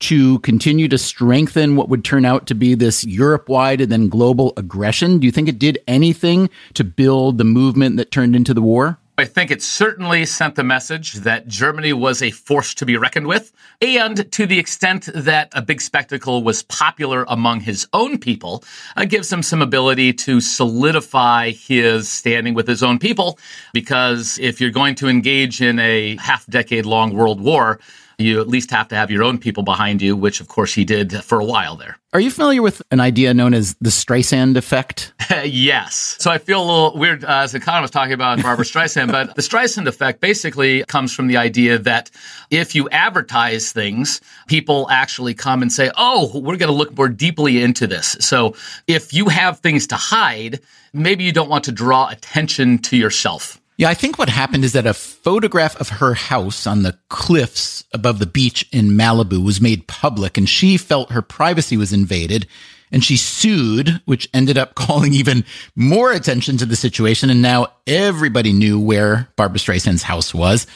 to continue to strengthen what would turn out to be this Europe wide and then global aggression? Do you think it did anything to build the movement that turned into the war? I think it certainly sent the message that Germany was a force to be reckoned with. And to the extent that a big spectacle was popular among his own people, uh, gives him some ability to solidify his standing with his own people. Because if you're going to engage in a half decade long world war, you at least have to have your own people behind you, which of course he did for a while there. Are you familiar with an idea known as the Streisand effect? (laughs) yes. So I feel a little weird uh, as an economist talking about Barbra Streisand, but the Streisand effect basically comes from the idea that if you advertise things, people actually come and say, oh, we're going to look more deeply into this. So if you have things to hide, maybe you don't want to draw attention to yourself. Yeah, I think what happened is that a photograph of her house on the cliffs above the beach in Malibu was made public and she felt her privacy was invaded and she sued, which ended up (laughs) calling even more attention to the situation. And now everybody knew where Barbra Streisand's house was.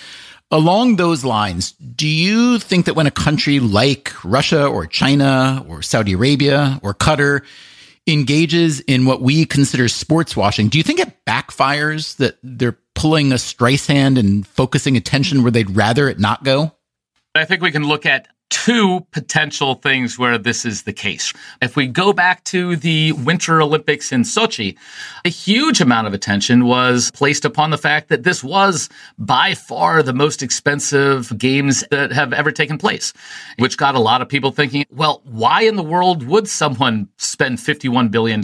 Along those lines, do you think that when a country like Russia or China or Saudi Arabia or Qatar engages in what we consider sports washing, do you think it backfires that they're pulling a Streisand and focusing attention where they'd rather it not go? I think we can look at two potential things where this is the case. If we go back to the Winter Olympics in Sochi, a huge amount of attention was placed upon the fact that this was by far the most expensive games that have ever taken place, which got a lot of people thinking, well, why in the world would someone spend $51 billion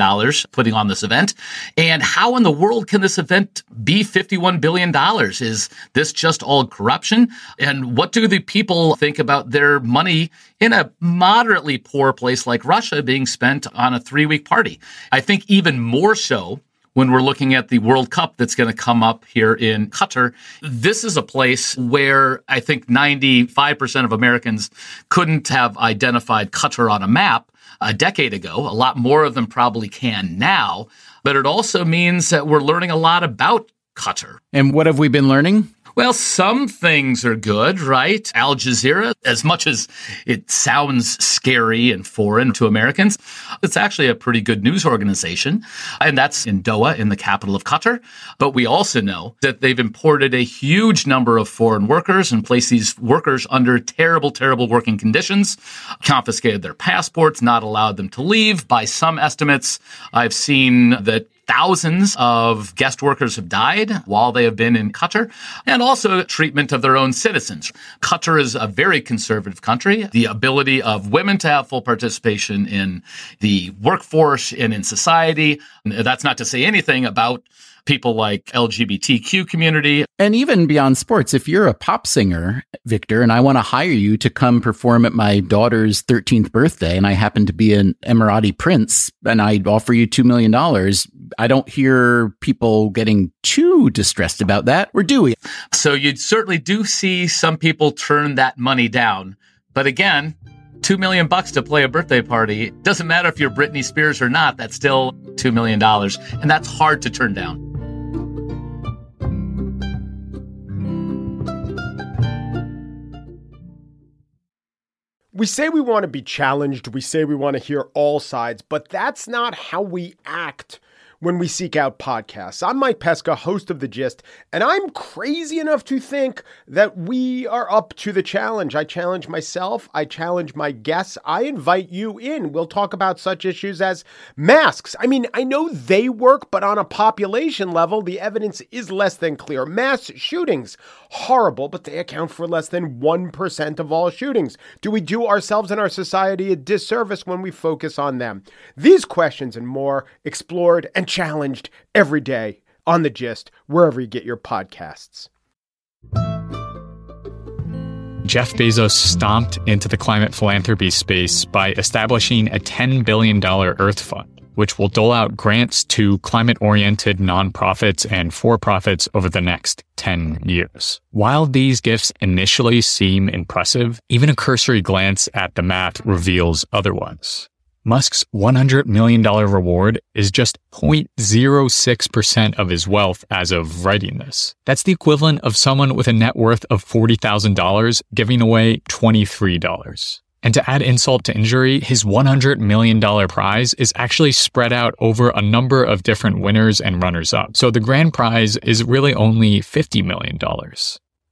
putting on this event? And how in the world can this event be $51 billion? Is this just all corruption? And what do the people think about their money in a moderately poor place like Russia being spent on a three week party. I think even more so when we're looking at the World Cup that's going to come up here in Qatar. This is a place where I think 95% of Americans couldn't have identified Qatar on a map a decade ago. A lot more of them probably can now. But it also means that we're learning a lot about Qatar. And what have we been learning? Well, some things are good, right? Al Jazeera, as much as it sounds scary and foreign to Americans, it's actually a pretty good news organization. And that's in Doha, in the capital of Qatar. But we also know that they've imported a huge number of foreign workers and placed these workers under terrible, terrible working conditions, confiscated their passports, not allowed them to leave. By some estimates, I've seen that Thousands of guest workers have died while they have been in Qatar, and also treatment of their own citizens. Qatar is a very conservative country. The ability of women to have full participation in the workforce and in society. That's not to say anything about people like LGBTQ community. And even beyond sports, if you're a pop singer, Victor, and I want to hire you to come perform at my daughter's 13th birthday, and I happen to be an Emirati prince, and I offer you $2 million, I don't hear people getting too distressed about that, or do we? So you certainly do see some people turn that money down. But again, two million bucks to play a birthday party. Doesn't matter if you're Britney Spears or not, that's still two million dollars. And that's hard to turn down. We say we want to be challenged, we say we want to hear all sides, but that's not how we act when we seek out podcasts. I'm Mike Pesca, host of The Gist, and I'm crazy enough to think that we are up to the challenge. I challenge myself, I challenge my guests, I invite you in. We'll talk about such issues as masks. I mean, I know they work, but on a population level, the evidence is less than clear. Mass shootings, horrible, but they account for less than 1% of all shootings. Do we do ourselves and our society a disservice when we focus on them? These questions and more explored and challenged every day on The Gist, wherever you get your podcasts. Jeff Bezos stomped into the climate philanthropy space by establishing a $10 billion Earth Fund, which will dole out grants to climate oriented nonprofits and for profits over the next 10 years. While these gifts initially seem impressive, even a cursory glance at the math reveals otherwise. Musk's $100 million reward is just 0.06% of his wealth as of writing this. That's the equivalent of someone with a net worth of $40,000 giving away $23. And to add insult to injury, his $100 million prize is actually spread out over a number of different winners and runners up. So the grand prize is really only $50 million.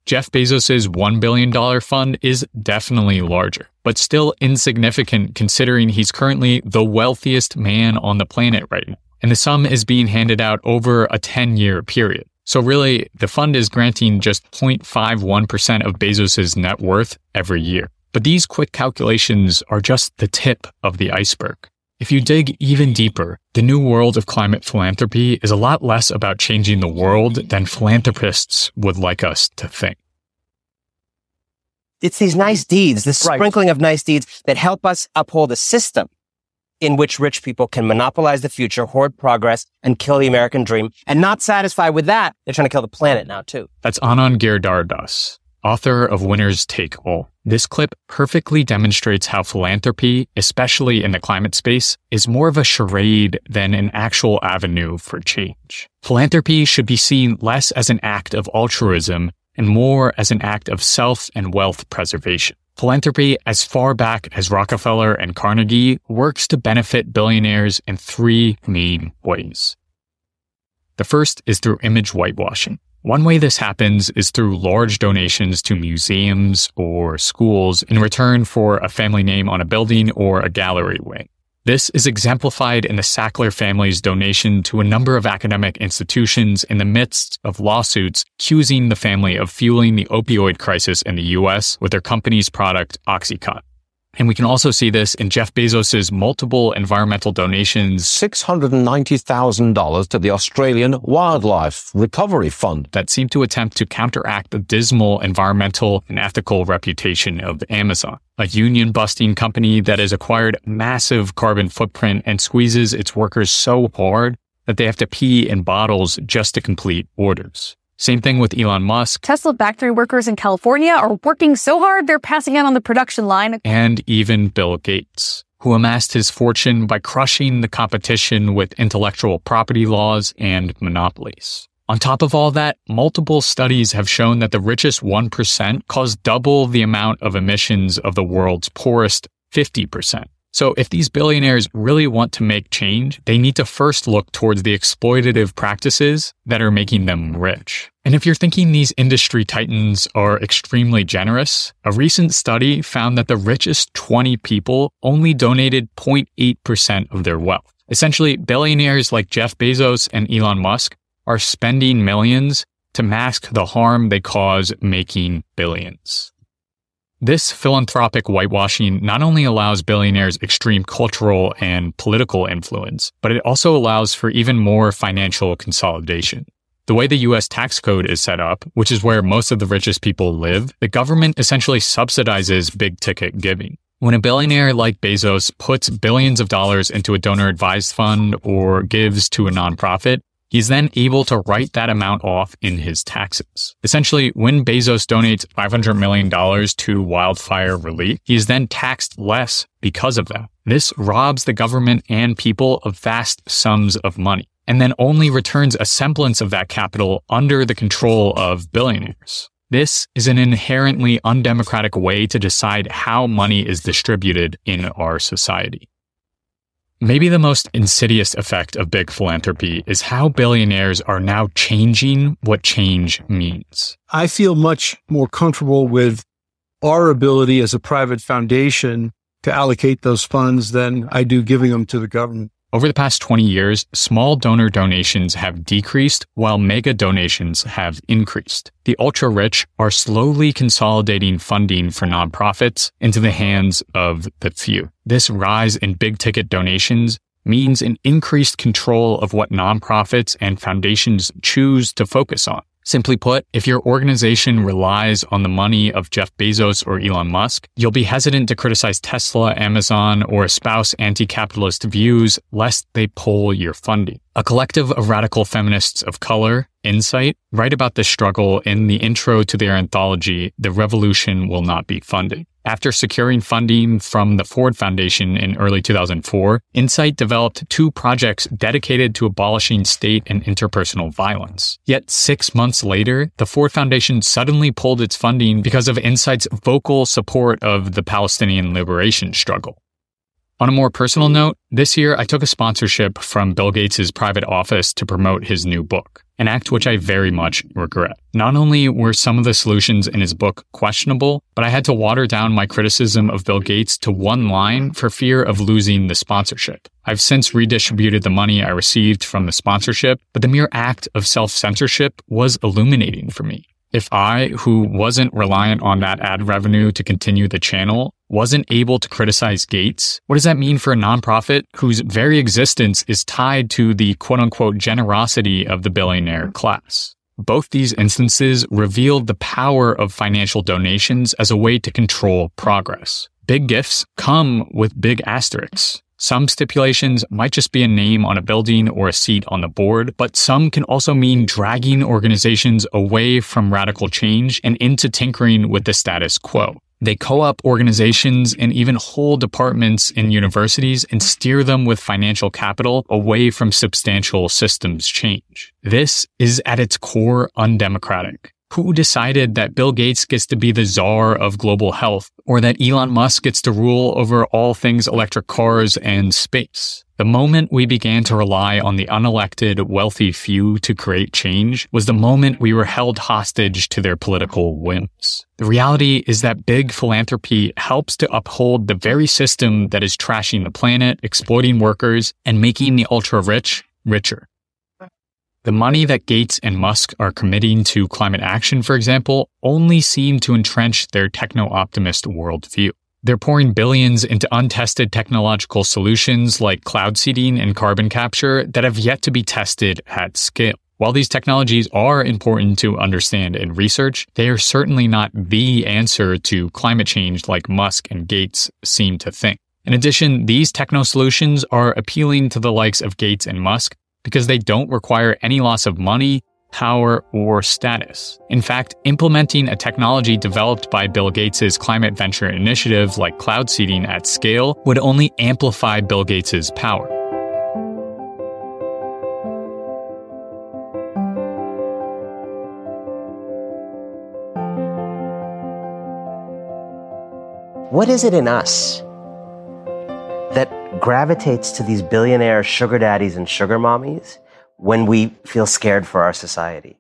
Jeff Bezos' $1 billion fund is definitely larger, but still insignificant considering he's currently the wealthiest man on the planet right now. And the sum is being handed out over a 10 year period. So really, the fund is granting just 0.51% of Bezos's net worth every year. But these quick calculations are just the tip of the iceberg. If you dig even deeper, the new world of climate philanthropy is a lot less about changing the world than philanthropists would like us to think. It's these nice deeds, this right. sprinkling of nice deeds that help us uphold a system in which rich people can monopolize the future, hoard progress, and kill the American dream. And not satisfied with that, they're trying to kill the planet now too. That's Anand Giridharadas, author of Winners Take All. This clip perfectly demonstrates how philanthropy, especially in the climate space, is more of a charade than an actual avenue for change. Philanthropy should be seen less as an act of altruism and more as an act of self and wealth preservation. Philanthropy, as far back as Rockefeller and Carnegie, works to benefit billionaires in three main ways. The first is through image whitewashing. One way this happens is through large donations to museums or schools in return for a family name on a building or a gallery wing. This is exemplified in the Sackler family's donation to a number of academic institutions in the midst of lawsuits accusing the family of fueling the opioid crisis in the US with their company's product Oxycontin. And we can also see this in Jeff Bezos's multiple environmental donations. $690,000 to the Australian Wildlife Recovery Fund. That seem to attempt to counteract the dismal environmental and ethical reputation of Amazon, a union busting company that has acquired massive carbon footprint and squeezes its workers so hard that they have to pee in bottles just to complete orders. Same thing with Elon Musk. Tesla factory workers in California are working so hard they're passing out on the production line. And even Bill Gates, who amassed his fortune by crushing the competition with intellectual property laws and monopolies. On top of all that, multiple studies have shown that the richest 1% cause double the amount of emissions of the world's poorest 50%. So if these billionaires really want to make change, they need to first look towards the exploitative practices that are making them rich. And if you're thinking these industry titans are extremely generous, a recent study found that the richest 20 people only donated 0.8% of their wealth. Essentially, billionaires like Jeff Bezos and Elon Musk are spending millions to mask the harm they cause making billions. This philanthropic whitewashing not only allows billionaires extreme cultural and political influence, but it also allows for even more financial consolidation. The way the US tax code is set up, which is where most of the richest people live, the government essentially subsidizes big ticket giving. When a billionaire like Bezos puts billions of dollars into a donor advised fund or gives to a nonprofit, He's then able to write that amount off in his taxes. Essentially, when Bezos donates $500 million to wildfire relief, he is then taxed less because of that. This robs the government and people of vast sums of money and then only returns a semblance of that capital under the control of billionaires. This is an inherently undemocratic way to decide how money is distributed in our society. Maybe the most insidious effect of big philanthropy is how billionaires are now changing what change means. I feel much more comfortable with our ability as a private foundation to allocate those funds than I do giving them to the government. Over the past 20 years, small donor donations have decreased while mega donations have increased. The ultra rich are slowly consolidating funding for nonprofits into the hands of the few. This rise in big ticket donations means an increased control of what nonprofits and foundations choose to focus on. Simply put, if your organization relies on the money of Jeff Bezos or Elon Musk, you'll be hesitant to criticize Tesla, Amazon, or espouse anti-capitalist views lest they pull your funding. A collective of radical feminists of color, INCITE, write about this struggle in the intro to their anthology, The Revolution Will Not Be Funded. After securing funding from the Ford Foundation in early 2004, INCITE developed two projects dedicated to abolishing state and interpersonal violence. Yet six months later, the Ford Foundation suddenly pulled its funding because of INCITE's vocal support of the Palestinian liberation struggle. On a more personal note, this year I took a sponsorship from Bill Gates' private office to promote his new book, an act which I very much regret. Not only were some of the solutions in his book questionable, but I had to water down my criticism of Bill Gates to one line for fear of losing the sponsorship. I've since redistributed the money I received from the sponsorship, but the mere act of self censorship was illuminating for me. If I, who wasn't reliant on that ad revenue to continue the channel, wasn't able to criticize Gates, what does that mean for a nonprofit whose very existence is tied to the quote unquote generosity of the billionaire class? Both these instances revealed the power of financial donations as a way to control progress. Big gifts come with big asterisks. Some stipulations might just be a name on a building or a seat on the board, but some can also mean dragging organizations away from radical change and into tinkering with the status quo. They co-op organizations and even whole departments in universities and steer them with financial capital away from substantial systems change. This is at its core undemocratic. Who decided that Bill Gates gets to be the czar of global health or that Elon Musk gets to rule over all things electric cars and space? The moment we began to rely on the unelected, wealthy few to create change was the moment we were held hostage to their political whims. The reality is that big philanthropy helps to uphold the very system that is trashing the planet, exploiting workers, and making the ultra rich richer. The money that Gates and Musk are committing to climate action, for example, only seem to entrench their techno optimist worldview. They're pouring billions into untested technological solutions like cloud seeding and carbon capture that have yet to be tested at scale. While these technologies are important to understand and research, they are certainly not the answer to climate change like Musk and Gates seem to think. In addition, these techno solutions are appealing to the likes of Gates and Musk because they don't require any loss of money, power, or status. In fact, implementing a technology developed by Bill Gates' climate venture initiative like cloud seeding at scale would only amplify Bill Gates' power. What is it in us that gravitates to these billionaire sugar daddies and sugar mommies when we feel scared for our society.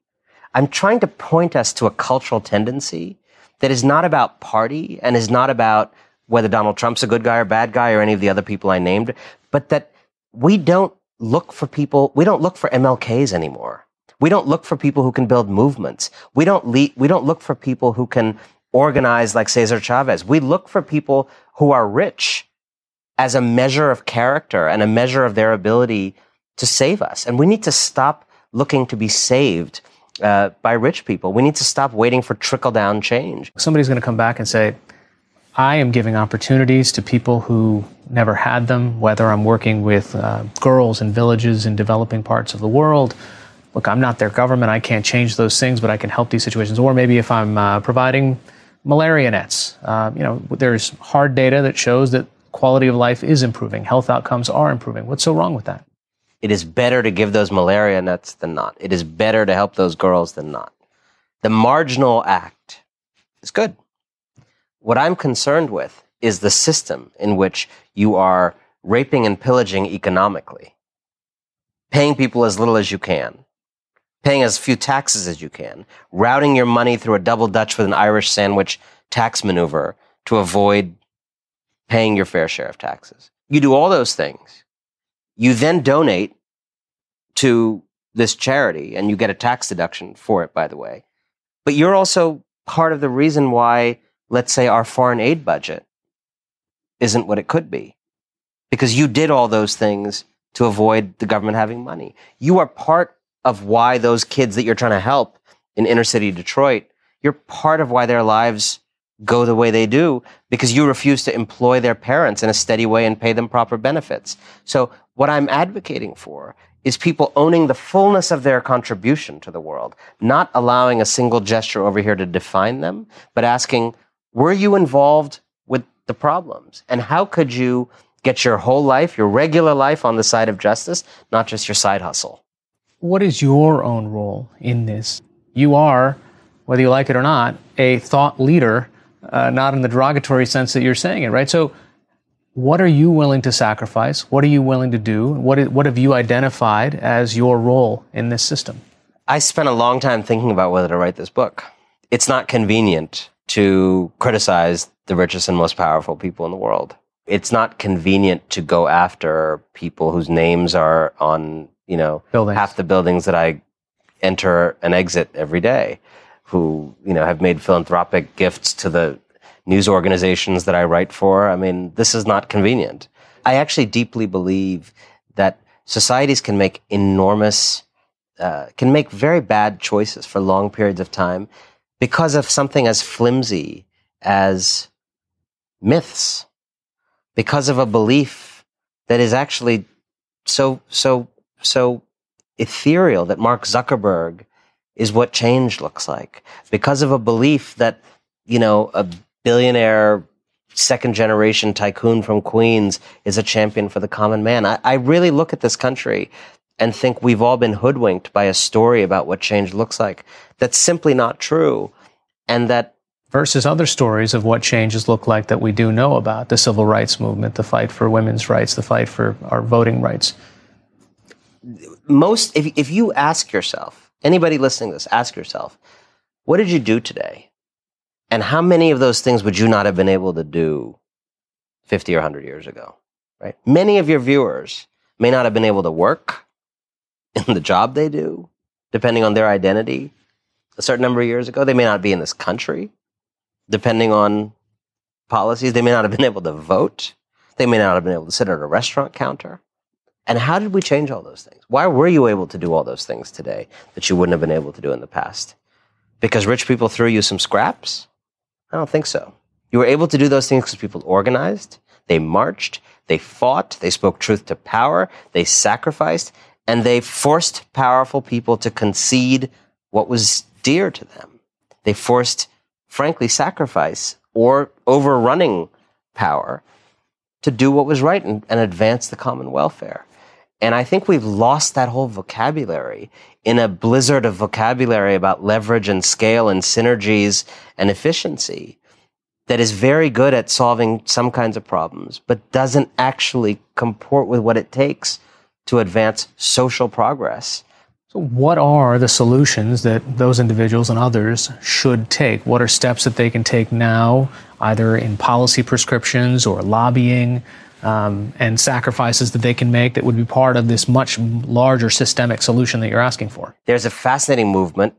I'm trying to point us to a cultural tendency that is not about party and is not about whether Donald Trump's a good guy or bad guy or any of the other people I named, but that we don't look for people, we don't look for MLKs anymore. We don't look for people who can build movements. We don't le- we don't look for people who can organize like Cesar Chavez. We look for people who are rich as a measure of character and a measure of their ability to save us. And we need to stop looking to be saved uh, by rich people. We need to stop waiting for trickle down change. Somebody's going to come back and say, I am giving opportunities to people who never had them, whether I'm working with uh, girls in villages in developing parts of the world. Look, I'm not their government. I can't change those things, but I can help these situations. Or maybe if I'm uh, providing malaria nets, uh, you know, there's hard data that shows that quality of life is improving, health outcomes are improving. What's so wrong with that? It is better to give those malaria nets than not. It is better to help those girls than not. The marginal act is good. What I'm concerned with is the system in which you are raping and pillaging economically, paying people as little as you can, paying as few taxes as you can, routing your money through a double Dutch with an Irish sandwich tax maneuver to avoid paying your fair share of taxes. You do all those things. You then donate to this charity and you get a tax deduction for it, by the way. But you're also part of the reason why, let's say, our foreign aid budget isn't what it could be. Because you did all those things to avoid the government having money. You are part of why those kids that you're trying to help in inner city Detroit, you're part of why their lives go the way they do because you refuse to employ their parents in a steady way and pay them proper benefits. So what I'm advocating for is people owning the fullness of their contribution to the world, not allowing a single gesture over here to define them, but asking, were you involved with the problems? And how could you get your whole life, your regular life on the side of justice, not just your side hustle? What is your own role in this? You are, whether you like it or not, a thought leader uh, not in the derogatory sense that you're saying it, right? So, what are you willing to sacrifice? What are you willing to do? What, is, what have you identified as your role in this system? I spent a long time thinking about whether to write this book. It's not convenient to criticize the richest and most powerful people in the world. it's not convenient to go after people whose names are on, you know, Buildings. half the buildings that I enter and exit every day, who, you know, have made philanthropic gifts to the news organizations that I write for. I mean, this is not convenient. I actually deeply believe that societies can make enormous, uh, can make very bad choices for long periods of time because of something as flimsy as myths, because of a belief that is actually so, so, so ethereal that Mark Zuckerberg is what change looks like, because of a belief that, you know, a billionaire second generation tycoon from Queens is a champion for the common man. I, I, really look at this country and think we've all been hoodwinked by a story about what change looks like. That's simply not true. And that versus other stories of what changes look like that we do know about the civil rights movement, the fight for women's rights, the fight for our voting rights. Most, if, if you ask yourself, anybody listening to this, ask yourself, what did you do today? And how many of those things would you not have been able to do 50 or 100 years ago? Right? Many of your viewers may not have been able to work (laughs) in the job they do, depending on their identity, a certain number of years ago. They may not be in this country depending on policies. They may not have been able to vote. They may not have been able to sit at a restaurant counter. And how did we change all those things? Why were you able to do all those things today that you wouldn't have been able to do in the past? Because rich people threw you some scraps? I don't think so. You were able to do those things because people organized, they marched, they fought, they spoke truth to power, they sacrificed, and they forced powerful people to concede what was dear to them. They forced frankly, sacrifice or overrunning power to do what was right and, and, advance the common welfare. And I think we've lost that whole vocabulary in a blizzard of vocabulary about leverage and scale and synergies and efficiency that is very good at solving some kinds of problems, but doesn't actually comport with what it takes to advance social progress so, what are the solutions that those individuals and others should take? What are steps that they can take now, either in policy prescriptions or lobbying, um, and sacrifices that they can make that would be part of this much larger systemic solution that you're asking for? There's a fascinating movement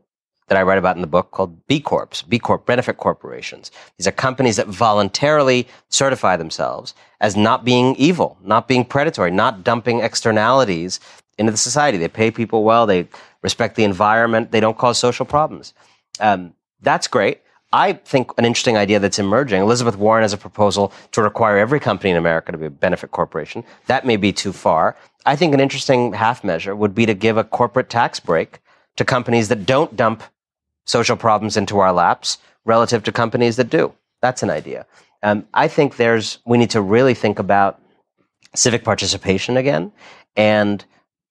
that I write about in the book called B Corps, B Corp benefit corporations. These are companies that voluntarily certify themselves as not being evil, not being predatory, not dumping externalities into the society. They pay people well. They respect the environment. They don't cause social problems. Um, that's great. I think an interesting idea that's emerging. Elizabeth Warren has a proposal to require every company in America to be a benefit corporation. That may be too far. I think an interesting half measure would be to give a corporate tax break to companies that don't dump social problems into our laps relative to companies that do. That's an idea. Um, I think there's we need to really think about civic participation again and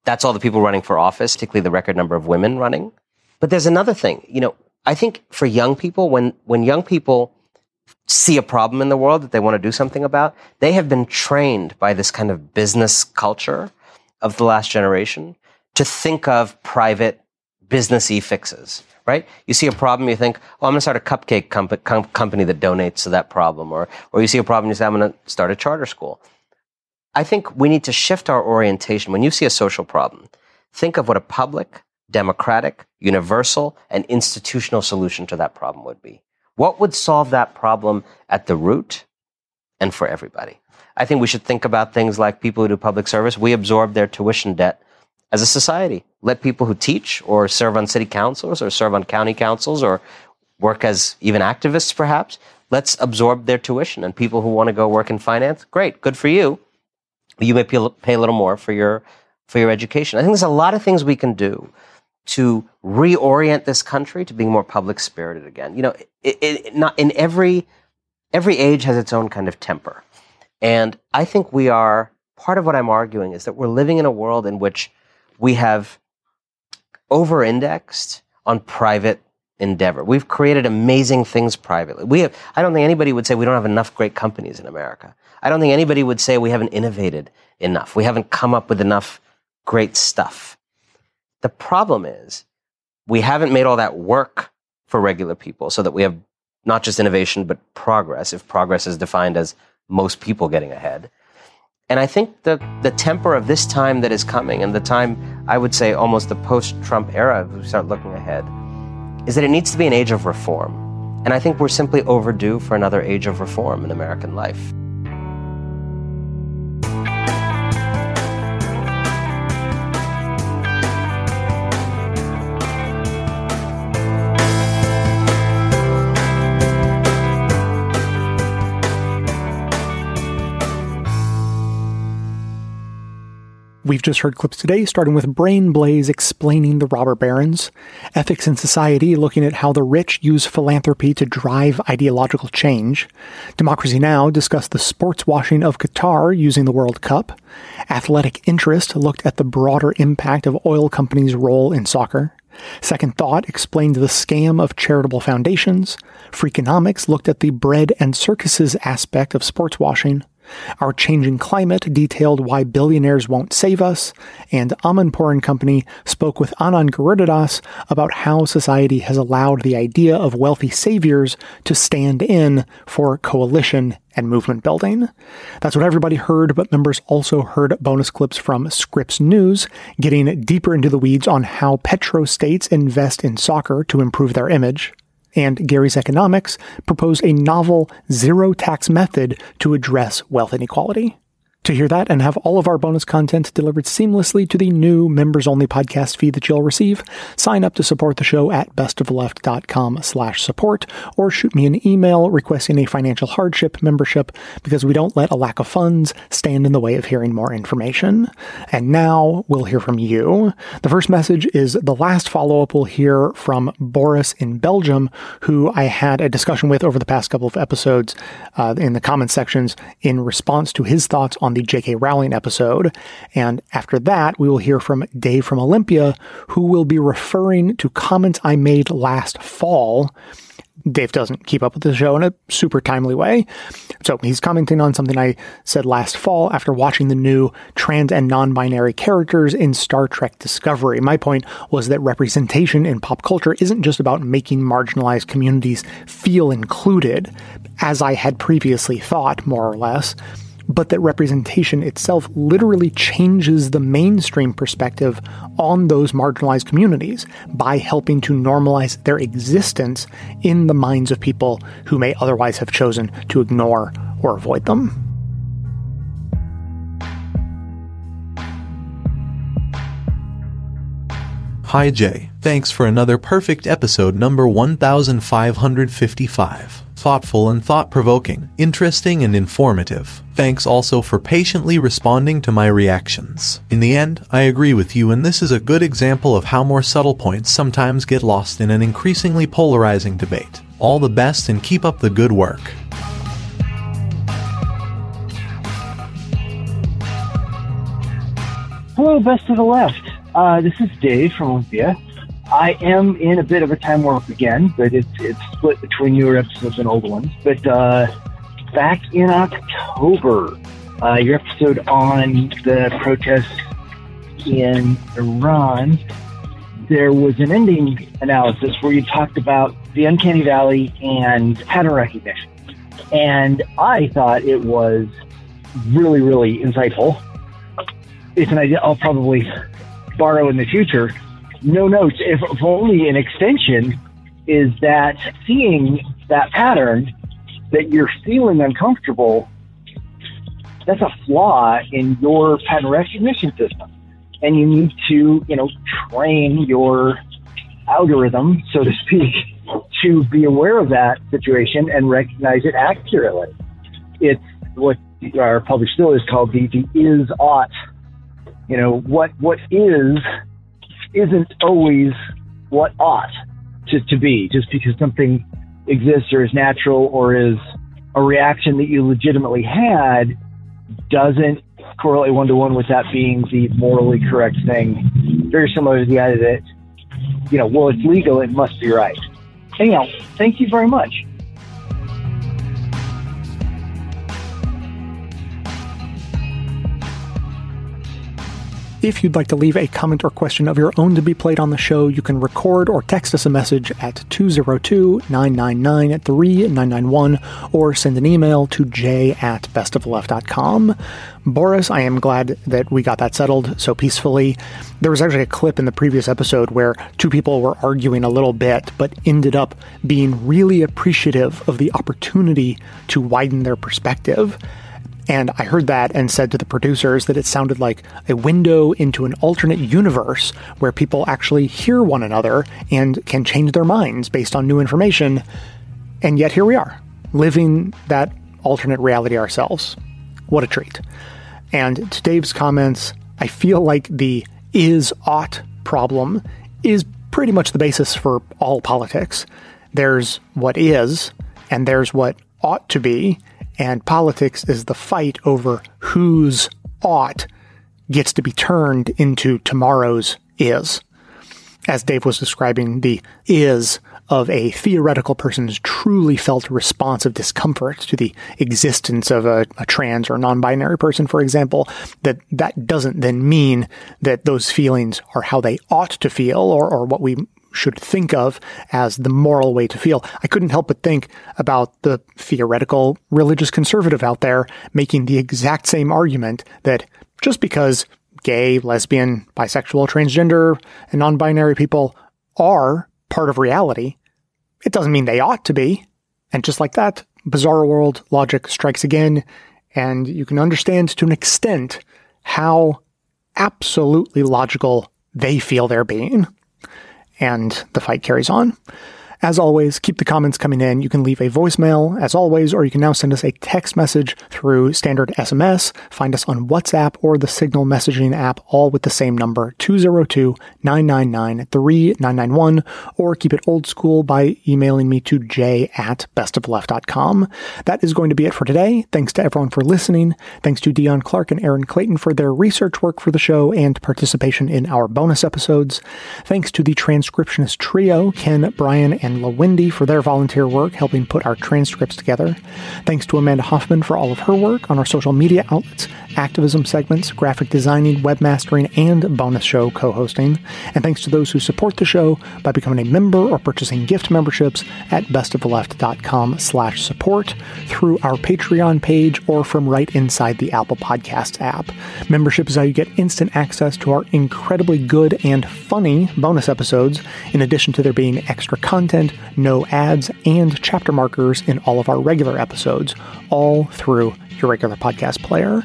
that's all the people running for office, particularly the record number of women running. But there's another thing, you know, I think for young people, when, when young people see a problem in the world that they want to do something about, they have been trained by this kind of business culture of the last generation to think of private businessy fixes, right? You see a problem, you think, oh, I'm going to start a cupcake com- company that donates to that problem. Or, or you see a problem, you say, I'm going to start a charter school. I think we need to shift our orientation. When you see a social problem, think of what a public, democratic, universal, and institutional solution to that problem would be. What would solve that problem at the root and for everybody? I think we should think about things like people who do public service. We absorb their tuition debt as a society. Let people who teach or serve on city councils or serve on county councils or work as even activists perhaps, let's absorb their tuition. And people who want to go work in finance, great, good for you you may pay a little more for your for your education. I think there's a lot of things we can do to reorient this country to being more public spirited again. You know, it, it, not in every every age has its own kind of temper, and I think we are part of what I'm arguing is that we're living in a world in which we have over-indexed on private endeavor. We've created amazing things privately. We have, I don't think anybody would say we don't have enough great companies in America. I don't think anybody would say we haven't innovated enough. We haven't come up with enough great stuff. The problem is we haven't made all that work for regular people so that we have not just innovation, but progress, if progress is defined as most people getting ahead. And I think the, the temper of this time that is coming, and the time, I would say, almost the post Trump era, if we start looking ahead, is that it needs to be an age of reform. And I think we're simply overdue for another age of reform in American life. We've just heard clips today, starting with Brain Blaze explaining the robber barons, Ethics in Society looking at how the rich use philanthropy to drive ideological change, Democracy Now! discussed the sports washing of Qatar using the World Cup, Athletic Interest looked at the broader impact of oil companies' role in soccer, Second Thought explained the scam of charitable foundations, Freakonomics looked at the bread and circuses aspect of sports washing, our Changing Climate detailed why billionaires won't save us, and Amanpour and Company spoke with Anand Giridharadas about how society has allowed the idea of wealthy saviors to stand in for coalition and movement building. That's what everybody heard, but members also heard bonus clips from Scripps News, getting deeper into the weeds on how petrostates invest in soccer to improve their image and Gary's Economics propose a novel zero tax method to address wealth inequality. To hear that and have all of our bonus content delivered seamlessly to the new members only podcast feed that you'll receive, sign up to support the show at bestoftheleft.com slash support or shoot me an email requesting a financial hardship membership because we don't let a lack of funds stand in the way of hearing more information. And now we'll hear from you. The first message is the last follow up we'll hear from Boris in Belgium, who I had a discussion with over the past couple of episodes uh, in the comment sections in response to his thoughts on the J.K. Rowling episode. And after that, we will hear from Dave from Olympia, who will be referring to comments I made last fall. Dave doesn't keep up with the show in a super timely way. So he's commenting on something I said last fall after watching the new trans and non binary characters in Star Trek Discovery. My point was that representation in pop culture isn't just about making marginalized communities feel included, as I had previously thought, more or less but that representation itself literally changes the mainstream perspective on those marginalized communities by helping to normalize their existence in the minds of people who may otherwise have chosen to ignore or avoid them. Hi Jay, thanks for another perfect episode number 1555 thoughtful and thought provoking, interesting and informative. Thanks also for patiently responding to my reactions. In the end, I agree with you, and this is a good example of how more subtle points sometimes get lost in an increasingly polarizing debate. All the best and keep up the good work. Hello, Best of the Left. Uh, this is Dave from Olympia. I am in a bit of a time warp again, but it's it's split between newer episodes and old ones. But uh, back in October, uh, your episode on the protests in Iran, there was an ending analysis where you talked about the uncanny valley and pattern recognition, and I thought it was really really insightful. It's an idea I'll probably borrow in the future no notes, if, if only an extension, is that seeing that pattern that you're feeling uncomfortable, that's a flaw in your pattern recognition system. And you need to, you know, train your algorithm, so to speak, to be aware of that situation and recognize it accurately. It's what our published still is called the, the is ought. You know, what what is isn't always what ought to, to be just because something exists or is natural or is a reaction that you legitimately had doesn't correlate one to one with that being the morally correct thing. Very similar to the idea that, you know, well, it's legal, it must be right. Anyhow, thank you very much. If you'd like to leave a comment or question of your own to be played on the show, you can record or text us a message at 202 999 3991 or send an email to j at bestoftheleft.com. Boris, I am glad that we got that settled so peacefully. There was actually a clip in the previous episode where two people were arguing a little bit, but ended up being really appreciative of the opportunity to widen their perspective. And I heard that and said to the producers that it sounded like a window into an alternate universe where people actually hear one another and can change their minds based on new information. And yet here we are, living that alternate reality ourselves. What a treat. And to Dave's comments, I feel like the is ought problem is pretty much the basis for all politics. There's what is, and there's what ought to be, and politics is the fight over whose ought gets to be turned into tomorrow's is. As Dave was describing, the is of a theoretical person's truly felt response of discomfort to the existence of a, a trans or non-binary person, for example, that that doesn't then mean that those feelings are how they ought to feel or, or what we should think of as the moral way to feel. I couldn't help but think about the theoretical religious conservative out there making the exact same argument that just because gay, lesbian, bisexual, transgender, and non binary people are part of reality it doesn't mean they ought to be. And just like that, bizarre world logic strikes again, and you can understand to an extent how absolutely logical they feel they're being. And the fight carries on. As always, keep the comments coming in. You can leave a voicemail, as always, or you can now send us a text message through standard SMS. Find us on WhatsApp or the Signal messaging app, all with the same number, 202 999 3991, or keep it old school by emailing me to j at bestoftheleft.com. That is going to be it for today. Thanks to everyone for listening. Thanks to Deon Clark and Erin Clayton for their research work for the show and participation in our bonus episodes. Thanks to the transcriptionist trio, Ken, Brian, and and LaWendy for their volunteer work helping put our transcripts together. Thanks to Amanda Hoffman for all of her work on our social media outlets, activism segments, graphic designing, webmastering, and bonus show co-hosting. And thanks to those who support the show by becoming a member or purchasing gift memberships at bestoftheleft.com slash support through our Patreon page or from right inside the Apple Podcasts app. Membership is how you get instant access to our incredibly good and funny bonus episodes, in addition to there being extra content content, no ads, and chapter markers in all of our regular episodes, all through your regular podcast player.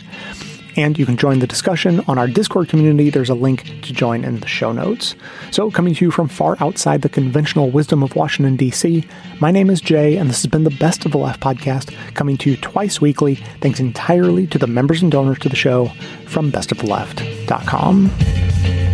And you can join the discussion on our Discord community. There's a link to join in the show notes. So, coming to you from far outside the conventional wisdom of Washington, D.C., my name is Jay, and this has been the Best of the Left podcast, coming to you twice weekly, thanks entirely to the members and donors to the show from bestoftheleft.com.